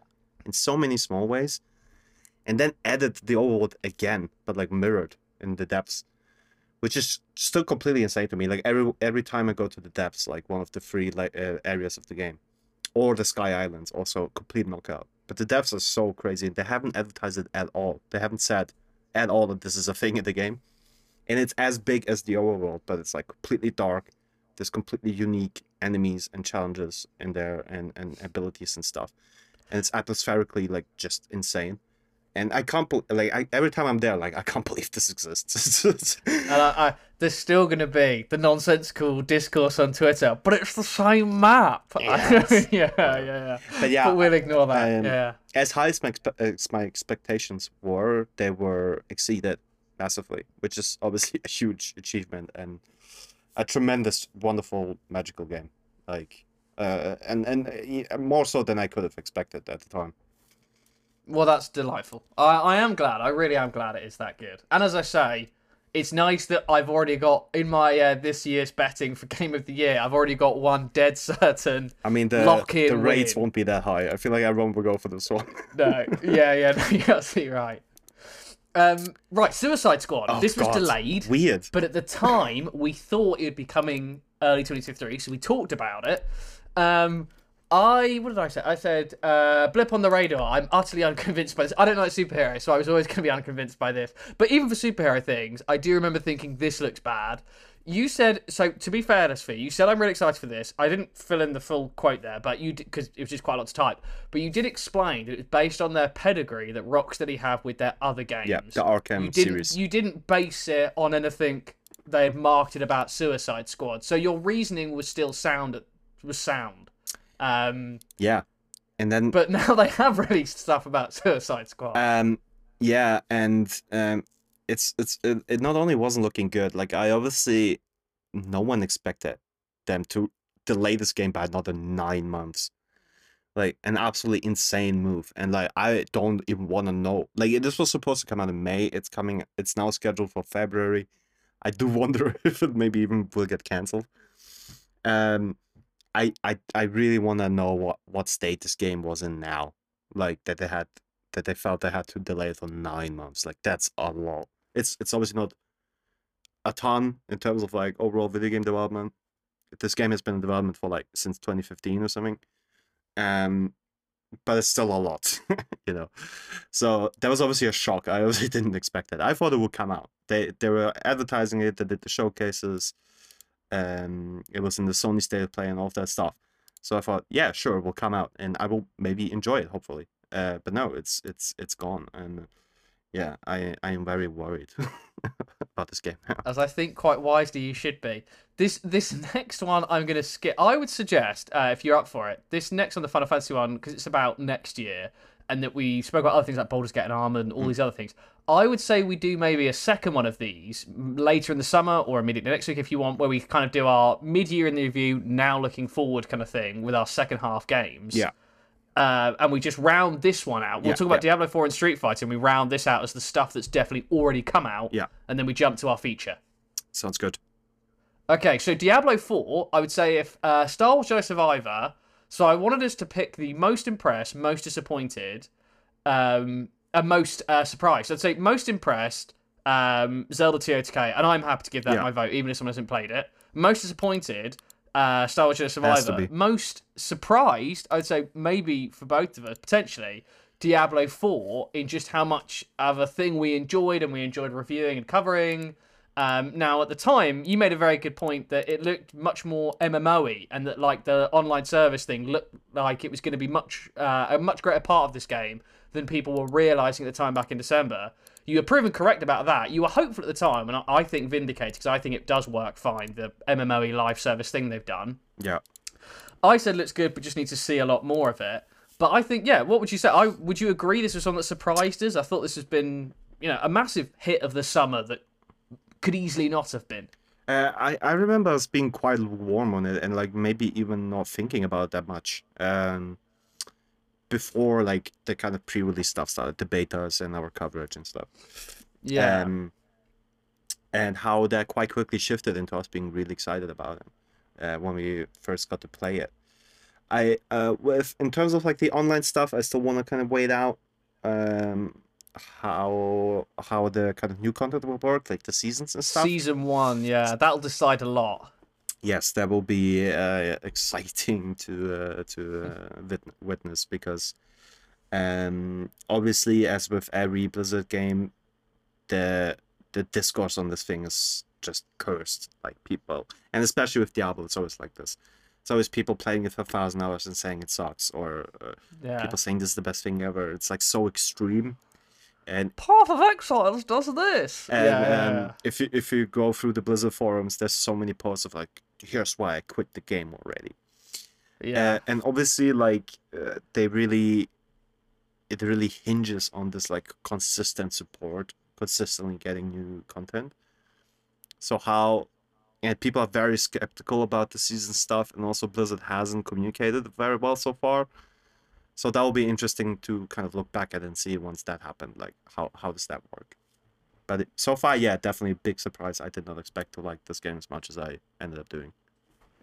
in so many small ways, and then added the overworld again, but like mirrored in the depths, which is still completely insane to me. Like every every time I go to the depths, like one of the three like uh, areas of the game, or the Sky Islands, also complete knockout. But the depths are so crazy. and They haven't advertised it at all. They haven't said at all that this is a thing in the game. And it's as big as the overworld, but it's like completely dark. There's completely unique enemies and challenges in there and, and abilities and stuff. And it's atmospherically like just insane. And I can't bel like I, every time I'm there, like I can't believe this exists. And I, I, there's still going to be the nonsensical discourse on Twitter, but it's the same map. Yes. yeah, yeah, yeah. but yeah, but we'll ignore that. um, yeah. as high as my, as my expectations were, they were exceeded massively, which is obviously a huge achievement and a tremendous, wonderful, magical game. Like, uh, and and uh, more so than I could have expected at the time. Well, that's delightful. I, I am glad. I really am glad it is that good. And as I say, it's nice that I've already got in my uh, this year's betting for Game of the Year. I've already got one dead certain. I mean, the the rates win. won't be that high. I feel like everyone will go for this one. No, yeah, yeah, no, you're absolutely right. Um, right, Suicide Squad. Oh, this was God. delayed, Weird. but at the time we thought it would be coming early 2023, so we talked about it. Um, I what did I say? I said uh, blip on the radar. I'm utterly unconvinced by this. I don't like superheroes, so I was always going to be unconvinced by this. But even for superhero things, I do remember thinking this looks bad. You said so. To be fair, for you said I'm really excited for this. I didn't fill in the full quote there, but you because it was just quite a lot to type. But you did explain that it was based on their pedigree that Rocksteady have with their other games. Yeah, the Arkham you didn't, series. You didn't base it on anything they had marketed about Suicide Squad, so your reasoning was still sound. Was sound. Um, Yeah, and then but now they have released stuff about Suicide Squad. Um, yeah, and um, it's it's it, it not only wasn't looking good. Like I obviously, no one expected them to delay this game by another nine months. like an absolutely insane move. And like I don't even want to know. Like this was supposed to come out in May. It's coming. It's now scheduled for February. I do wonder if it maybe even will get canceled. Um, I I I really want to know what what state this game was in now. Like that they had that they felt they had to delay it for nine months. Like that's a lot. It's it's obviously not a ton in terms of like overall video game development. This game has been in development for like since 2015 or something. Um, but it's still a lot, you know. So that was obviously a shock. I obviously didn't expect that. I thought it would come out. They they were advertising it. They did the showcases. Um, it was in the Sony State of Play and all of that stuff. So I thought, yeah, sure, it will come out, and I will maybe enjoy it, hopefully. Uh, but no, it's it's it's gone, and yeah, I I am very worried about this game now. As I think quite wisely you should be. This this next one I'm to skip. I would suggest, uh, if you're up for it, this next on the Final Fantasy one, because it's about next year, and that we spoke about other things like Baldur's Gate and Armored and all these other things. I would say we do maybe a second one of these later in the summer or immediately next week if you want, where we kind of do our mid-year in the review, now looking forward kind of thing with our second half games. Yeah. Uh, and we just round this one out. We'll Yeah, talk about yeah. Diablo 4 and Street Fighter, and we round this out as the stuff that's definitely already come out. Yeah. And then we jump to our feature. Sounds good. Okay, so Diablo 4, I would say if uh, Star Wars Jedi Survivor, so I wanted us to pick the most impressed, most disappointed, um, and most uh, surprised. I'd say most impressed, um, Zelda TOTK, and I'm happy to give that Yeah. my vote, even if someone hasn't played it. Most disappointed, uh, Star Wars Jedi Survivor. Most surprised, I'd say maybe for both of us, potentially, Diablo 4 in just how much of a thing we enjoyed and we enjoyed reviewing and covering. Um, now, at the time, you made a very good point that it looked much more MMO-y, and that like the online service thing looked like it was going to be much uh, a much greater part of this game than people were realizing at the time back in December. You were proven correct about that. You were hopeful at the time, and I, I think vindicated because I think it does work fine. The MMO-y live service thing they've done. Yeah. I said looks good, but just need to see a lot more of it. But I think, yeah, what would you say? I would you agree this was something that surprised us? I thought this has been, you know, a massive hit of the summer that could easily not have been. Uh, I, I remember us being quite warm on it and like maybe even not thinking about it that much um, before like the kind of pre-release stuff started, the betas and our coverage and stuff. Yeah, Um, and how that quite quickly shifted into us being really excited about it uh, when we first got to play it. I uh, with in terms of like the online stuff, I still want to kind of wait out um, how how the kind of new content will work, like the seasons and stuff. season one. Yeah, that'll decide a lot. yes, that will be uh, exciting to uh, to uh, wit- witness because um, obviously, as with every Blizzard game, the the discourse on this thing is just cursed. Like people, and especially with Diablo, it's always like this. It's always people playing it for a thousand hours and saying it sucks, or uh, Yeah, people saying this is the best thing ever. It's like so extreme, and Path of Exiles does this. and yeah, um, if you if you go through the Blizzard forums, there's so many posts of like, here's why I quit the game already. yeah, Uh, and obviously, like uh, they really, it really hinges on this like consistent support, consistently getting new content. So how, and people are very skeptical about the season stuff, and also Blizzard hasn't communicated very well so far. So that will be interesting to kind of look back at and see once that happened, like how how does that work. But it, so far, yeah, definitely a big surprise. I did not expect to like this game as much as I ended up doing.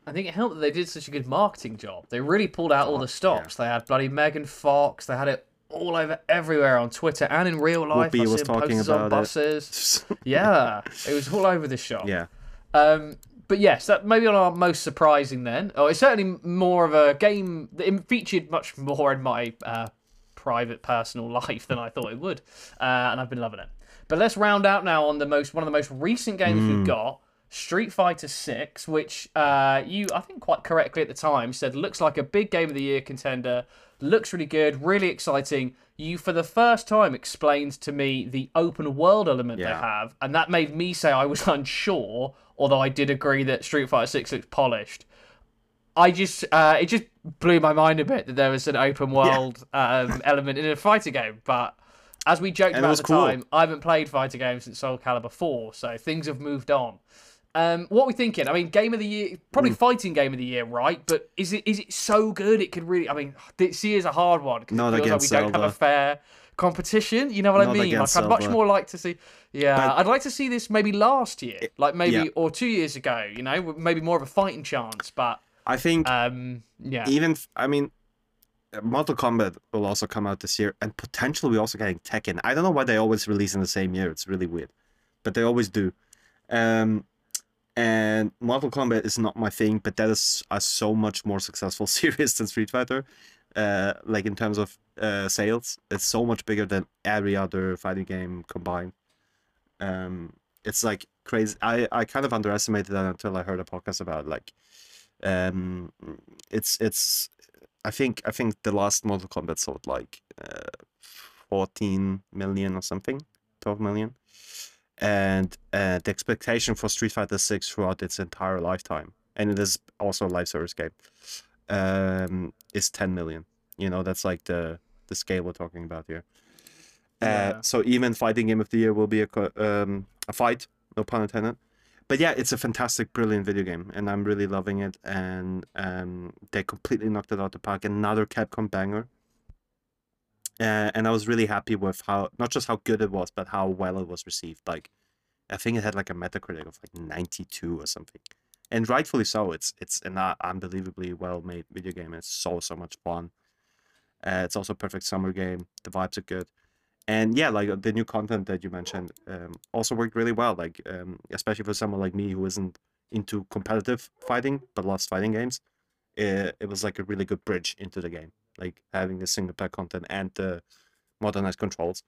I think it helped that they did such a good marketing job. They really pulled out all the stops. They had bloody Megan Fox. They had it all over everywhere on Twitter and in real life. Whoopi was talking on about it. buses. yeah, it was all over the shop. yeah. Um, but yes, that maybe on our most surprising then. Oh, it's certainly more of a game that featured much more in my uh, private personal life than I thought it would, uh, and I've been loving it. But let's round out now on the most one of the most recent games we've got. Street Fighter Six, which uh, you I think quite correctly at the time said looks like a big game of the year contender, looks really good, really exciting. You for the first time explained to me the open world element they have, and that made me say I was unsure. Although I did agree that Street Fighter Six looks polished. I just uh, it just blew my mind a bit that there was an open world um, element in a fighter game, but. As we joked And about at the cool. time, I haven't played fighter games since Soul Calibur 4, so things have moved on. Um, what are we thinking? I mean, game of the year, probably Mm. fighting game of the year, right? But is it is it so good? It could really. I mean, this year's a hard one 'cause Not it feels like we don't have a fair competition. You know what I mean? Like, I'd much more like to see. Yeah, But- I'd like to see this maybe last year, like maybe yeah. or two years ago. You know, maybe more of a fighting chance. But I think um, yeah, even I mean, Mortal Kombat will also come out this year, and potentially we're also getting Tekken. I don't know why they always release in the same year. It's really weird, but they always do. Um, and Mortal Kombat is not my thing, but that is a so much more successful series than Street Fighter. Uh, like in terms of uh, sales, it's so much bigger than every other fighting game combined. Um, it's like crazy. I I kind of underestimated that until I heard a podcast about it. like, um, it's it's. I think I think the last Mortal Kombat sold like uh, 14 million or something, 12 million, and uh, the expectation for Street Fighter 6 throughout its entire lifetime, and it is also a live service game, um, is 10 million. You know, that's like the the scale we're talking about here. Uh, Yeah. So even fighting game of the year will be a um, a fight, no pun intended. But yeah, it's a fantastic, brilliant video game, and I'm really loving it. And um, they completely knocked it out of the park. Another Capcom banger. Uh, and I was really happy with how not just how good it was, but how well it was received. Like, I think it had like a Metacritic of like 92 or something, and rightfully so. It's it's an unbelievably well made video game. It's so so much fun. Uh, it's also a perfect summer game. The vibes are good, and yeah, like the new content that you mentioned um, also worked really well. Like um, especially for someone like me who isn't into competitive fighting but loves fighting games, it, it was like a really good bridge into the game. Like having the single player content and the modernized controls.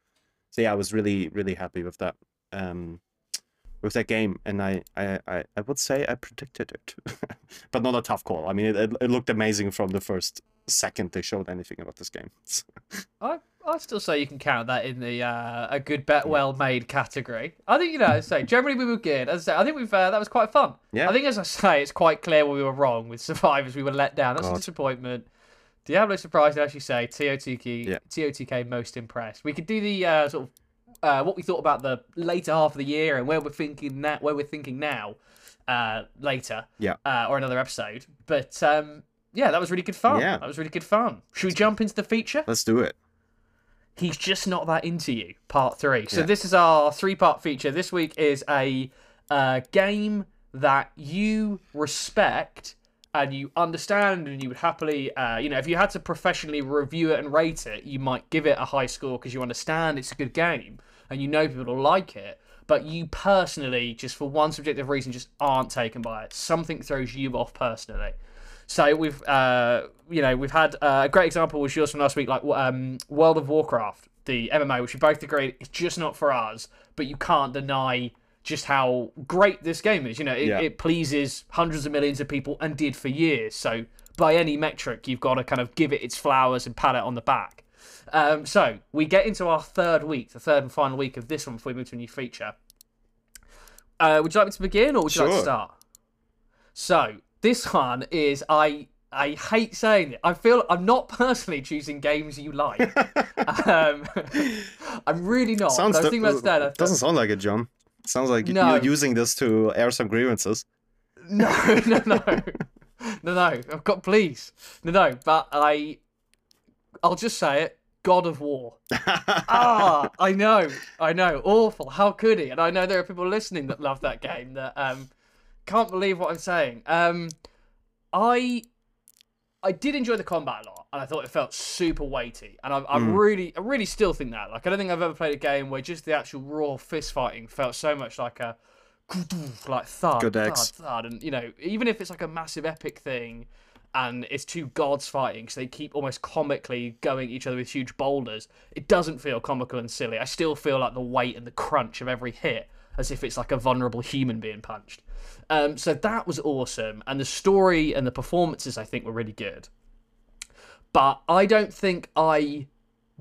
So yeah, I was really really happy with that. Um, with that game, and I, I, I, I would say I predicted it, but not a tough call. I mean, it, it, looked amazing from the first second they showed anything about this game. I I still say you can count that in the uh, a good bet well made category. I think you know, as I say generally we were good. As I say, I think we've uh, that was quite fun. Yeah. I think as I say, it's quite clear where we were wrong with survivors. We were let down. That's a disappointment. Diablo surprised, as you say. TOTK, Yeah. TOTK most impressed. We could do the uh, sort of uh, what we thought about the later half of the year and where we're thinking now, where we're thinking now, uh, later, Yeah. uh, or another episode. But um, yeah, that was really good fun. Yeah. that was really good fun. Should we jump into the feature? Let's do it. He's just not that into you. Part three. So Yeah. this is our three-part feature. This week is a uh, game that you respect and you understand, and you would happily, uh, you know, if you had to professionally review it and rate it, you might give it a high score because you understand it's a good game and you know people will like it. But you personally, just for one subjective reason, just aren't taken by it. Something throws you off personally. So we've, uh, you know, we've had uh, a great example was yours from last week, like um, World of Warcraft, the MMO, which we both agreed is just not for us. But you can't deny just how great this game is. You know, it, Yeah. it pleases hundreds of millions of people and did for years. So by any metric, you've got to kind of give it its flowers and pat it on the back. Um, so we get into our third week, the third and final week of this one before we move to a new feature. Uh, would you like me to begin, or would you like to start? So this one is I I hate saying it. I feel I'm not personally choosing games you like. um, I'm really not. Sounds I was thinking about it today, and I thought- doesn't sound like it, John. Sounds like No. you're using this to air some grievances. No, no, no, no, no. I've got please, no, no. But I, I'll just say it. God of War. ah, I know, I know, awful. How could he? And I know there are people listening that love that game that um can't believe what I'm saying. Um, I I did enjoy the combat a lot, and I thought it felt super weighty. And I, I Mm. really, I really still think that. Like, I don't think I've ever played a game where just the actual raw fist fighting felt so much like a like thud, Good thud, thud, and you know, even if it's like a massive epic thing, and it's two gods fighting, so they keep almost comically going at each other with huge boulders. It doesn't feel comical and silly. I still feel like the weight and the crunch of every hit, as if it's like a vulnerable human being punched. Um, so that was awesome, and the story and the performances I think were really good. But I don't think I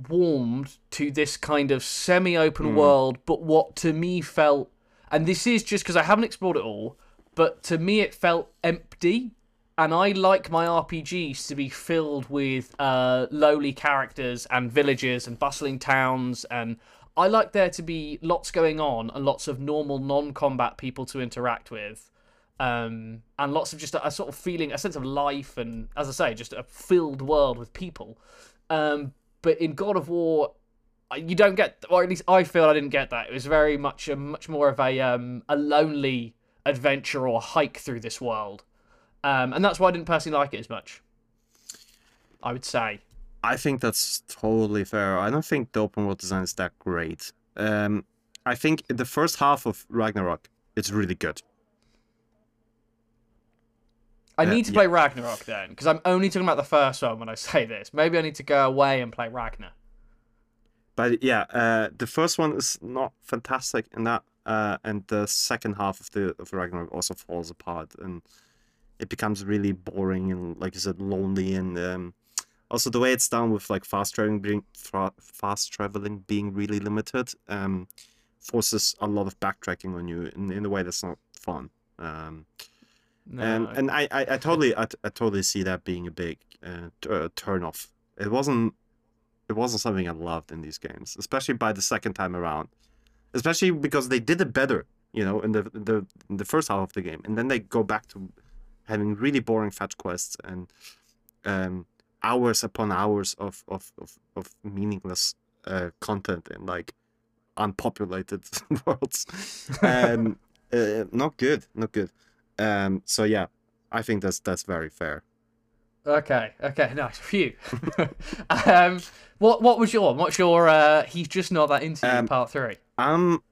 warmed to this kind of semi-open world, but what to me felt, and this is just because I haven't explored it all, but to me it felt empty. And I like my RPGs to be filled with uh, lowly characters and villages and bustling towns, and I like there to be lots going on and lots of normal non-combat people to interact with. um, and lots of just a, a, sort of feeling, a sense of life, and as I say, just a filled world with people. Um, but in God of War, you don't get, or at least I feel I didn't get that. It was very much a much more of a um, a lonely adventure or hike through this world, um, and that's why I didn't personally like it as much. I would say. I think that's totally fair. I don't think the open world design is that great. Um, I think the first half of Ragnarok it's really good. I uh, need to play Ragnarok then, because I'm only talking about the first one when I say this. Maybe I need to go away and play Ragnar. But yeah, uh, the first one is not fantastic in that, uh, and the second half of the of Ragnarok also falls apart, and it becomes really boring and, like you said, lonely, and um, also the way it's done with like fast traveling being fast traveling being really limited, um, forces a lot of backtracking on you in in a way that's not fun. Um, no, and and I, I, I totally I, I totally see that being a big uh, t- uh, turn off. It wasn't it wasn't something I loved in these games, especially by the second time around. Especially because they did it better, you know, in the the in the first half of the game, and then they go back to having really boring fetch quests and um, hours upon hours of of of, of meaningless uh, content in like unpopulated worlds. Um, uh, not good, not good. Um, so yeah, I think that's that's very fair. Okay, okay, nice. Phew. um, what what was your what's your uh he's just not that into um, part three? I'm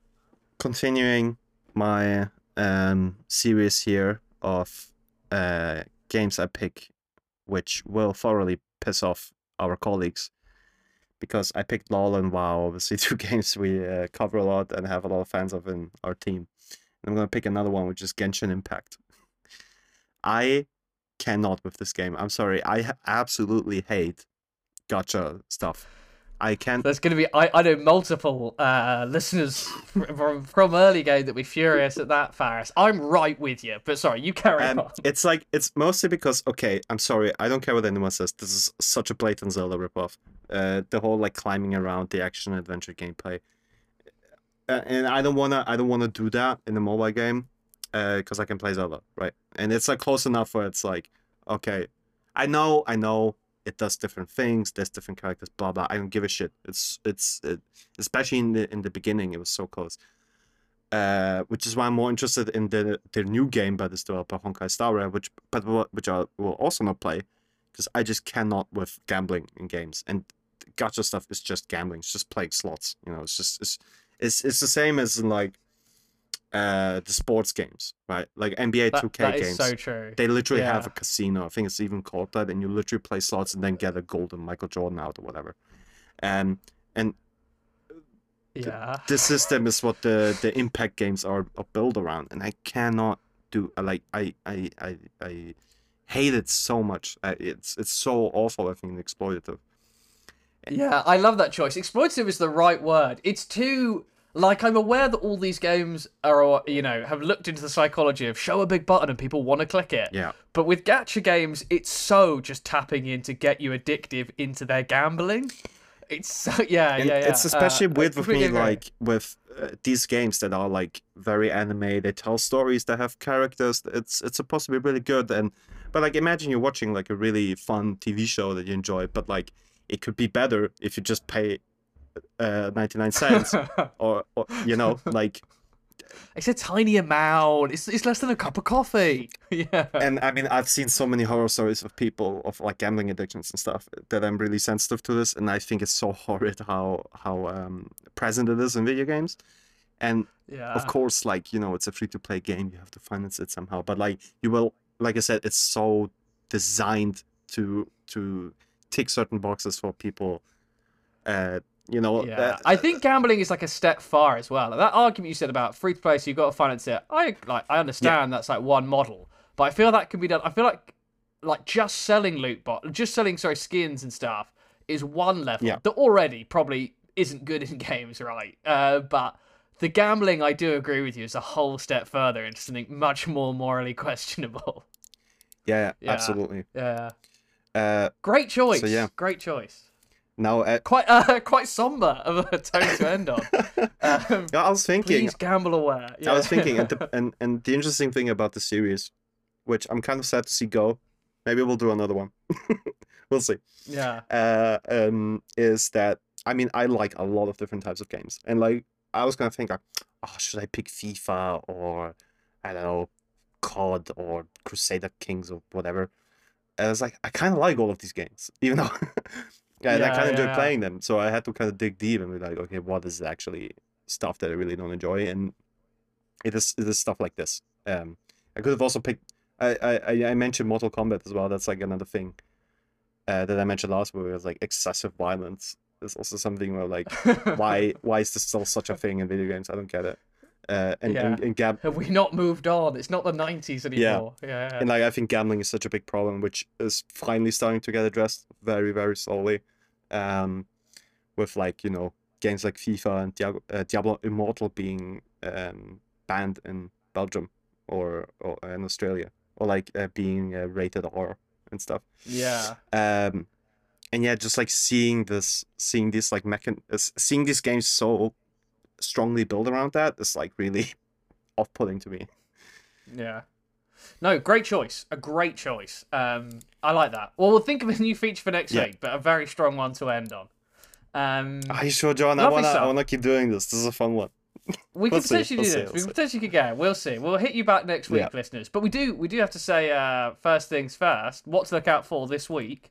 continuing my um series here of uh games I pick which will thoroughly piss off our colleagues because I picked LOL and WoW, obviously two games we uh, cover a lot and have a lot of fans of in our team. And I'm gonna pick another one, which is Genshin Impact. I cannot with this game. I'm sorry. I absolutely hate gacha stuff. I can't. There's going to be I, I know multiple uh, listeners from from EarlyGame that be furious at that, Faris. I'm right with you, but sorry, you carry um, on. It's like it's mostly because okay, I'm sorry, I don't care what anyone says. This is such a blatant Zelda ripoff. Uh, the whole like climbing around the action adventure gameplay, uh, and I don't wanna I don't wanna do that in a mobile game because uh, I can play Zelda, right? And it's like close enough where it's like, okay, I know, I know, it does different things. There's different characters, blah blah. I don't give a shit. It's it's it, especially in the in the beginning, it was so close. Uh, which is why I'm more interested in the the new game by this developer Honkai Star Rail, which but which I will also not play, because I just cannot with gambling in games and gacha stuff is just gambling. It's just playing slots. You know, it's just it's it's it's the same as in like uh, the sports games, right? Like NBA that, 2K that games. so true. They literally yeah. have a casino. I think it's even called that, and you literally play slots and then get a golden Michael Jordan out or whatever. And and yeah, the, system is what the the impact games are, are built around, and I cannot do like I I I I hate it so much. It's it's so awful. I think exploitative. Yeah, I love that choice. Exploitative is the right word. It's too like I'm aware that all these games are, you know, have looked into the psychology of show a big button and people want to click it. Yeah. But with gacha games, it's so just tapping in to get you addictive into their gambling. It's so yeah, and yeah, yeah. It's especially uh, weird with me, like with uh, these games that are like very anime. They tell stories. They have characters. It's it's supposed to be really good. And but like imagine you're watching like a really fun TV show that you enjoy, but like it could be better if you just pay uh, 99 cents or, or, you know like it's a tiny amount. It's, it's less than a cup of coffee. Yeah. And i mean i've seen so many horror stories of people of like gambling addictions and stuff that i'm really sensitive to this and i think it's so horrid how how um, present it is in video games. And yeah. of course like you know it's a free to play game. You have to finance it somehow. But like you will like i said it's so designed to to tick certain boxes for people uh, you know, yeah. Uh, I think gambling is like a step far as well. Like that argument you said about free to play, so you've got to finance it. I like, I understand yeah. that's like one model, but I feel that can be done. I feel like, like just selling loot bot, just selling sorry skins and stuff is one level yeah. that already probably isn't good in games, right? Uh, but the gambling, I do agree with you, is a whole step further into something much more morally questionable. Yeah, yeah. absolutely. Yeah. Uh, Great choice. So, yeah. Great choice. Now uh, Quite uh, quite somber of a tone to end on. Um, I was thinking please gamble aware. I was thinking, and the, and and the interesting thing about the series, which I'm kind of sad to see go, maybe we'll do another one. we'll see. yeah. Uh, um, is that I mean I like a lot of different types of games, and like I was gonna think like, oh, should I pick FIFA or I don't know, COD or Crusader Kings or whatever. And I was like, I kind of like all of these games, even though. Yeah, and I kind of enjoy playing them, so I had to kind of dig deep and be like, okay, what is actually stuff that I really don't enjoy, and it is it is stuff like this. Um, I could have also picked. I I I- mentioned Mortal Kombat as well. That's like another thing. Uh, that I mentioned last week was like excessive violence. There's also something where like why why is this still such a thing in video games? I don't get it. Uh, and, and and gab Have we not moved on? It's not the 90s anymore. Yeah. yeah. and like I think gambling is such a big problem, which is finally starting to get addressed very very slowly. Um, with like you know games like FIFA and Diablo, uh, Diablo Immortal being um, banned in Belgium or, or in Australia, or like uh, being uh, rated R and stuff. yeah. Um, and yeah, just like seeing this, seeing this like mechan, uh, seeing these games so strongly built around that is like really off-putting to me. Yeah. No, great choice. A great choice. Um, I like that. Well, we'll think of a new feature for next Yeah. week, but a very strong one to end on. Um, Are you sure, John? I wanna, I wanna keep doing this. This is a fun one. we we'll could potentially we'll do see, this. we'll we see. potentially could go. We'll see. We'll hit you back next week, Yeah. listeners. But we do we do have to say uh, first things first. What to look out for this week?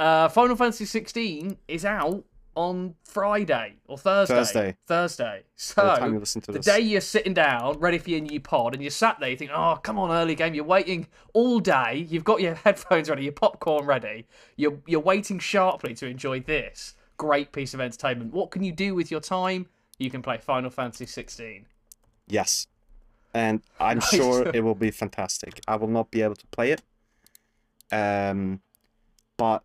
Uh, Final Fantasy 16 is out on Friday or Thursday. Thursday. Thursday. The So you listen to the this, day you're sitting down, ready for your new pod, and you're sat there, you think, oh, come on, EarlyGame. You're waiting all day. You've got your headphones ready, your popcorn ready. You're, you're waiting sharply to enjoy this great piece of entertainment. What can you do with your time? You can play Final Fantasy 16. yes, and I'm Nice. sure it will be fantastic. I will not be able to play it, um, but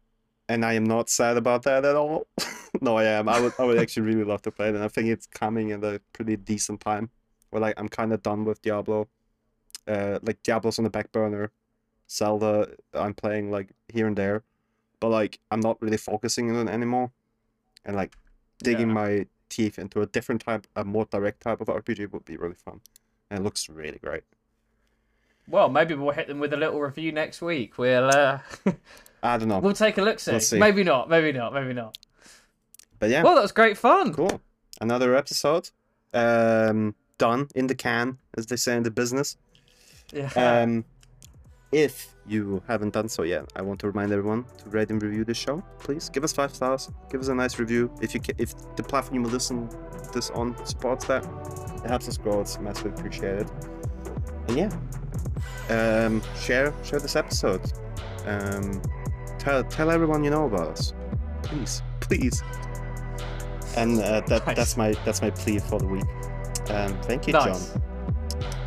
and I am not sad about that at all. no, I am. I would, I would actually really love to play it, and I think it's coming at a pretty decent time. Where like I'm kind of done with Diablo. Uh, like Diablo's on the back burner. Zelda, I'm playing like here and there, but like I'm not really focusing on it anymore, and like digging Yeah. my teeth into a different type, a more direct type of RPG would be really fun, and it looks really great. Well, maybe we'll hit them with a little review next week. We'll uh, I don't know, we'll take a look. See. We'll see. Maybe not. Maybe not. Maybe not. but yeah, Well, that was great fun. cool. Another episode, um, done in the can, as they say in the business. Yeah. Um, if you haven't done so yet, I want to remind everyone to rate and review this show. Please give us five stars. Give us a nice review. If you ca- if the platform you listen this on supports that, it helps us grow. It's massively appreciated. And yeah, um, share share this episode. Um, tell tell everyone you know about us. Please, please. And uh, that Nice. that's my that's my plea for the week. Um, thank you, Nice. John.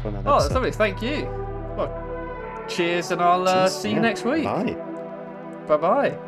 Oh, that's episode. lovely. Thank you. Well, cheers, and I'll uh, Cheers. see you Yeah. next week. Bye. Bye bye.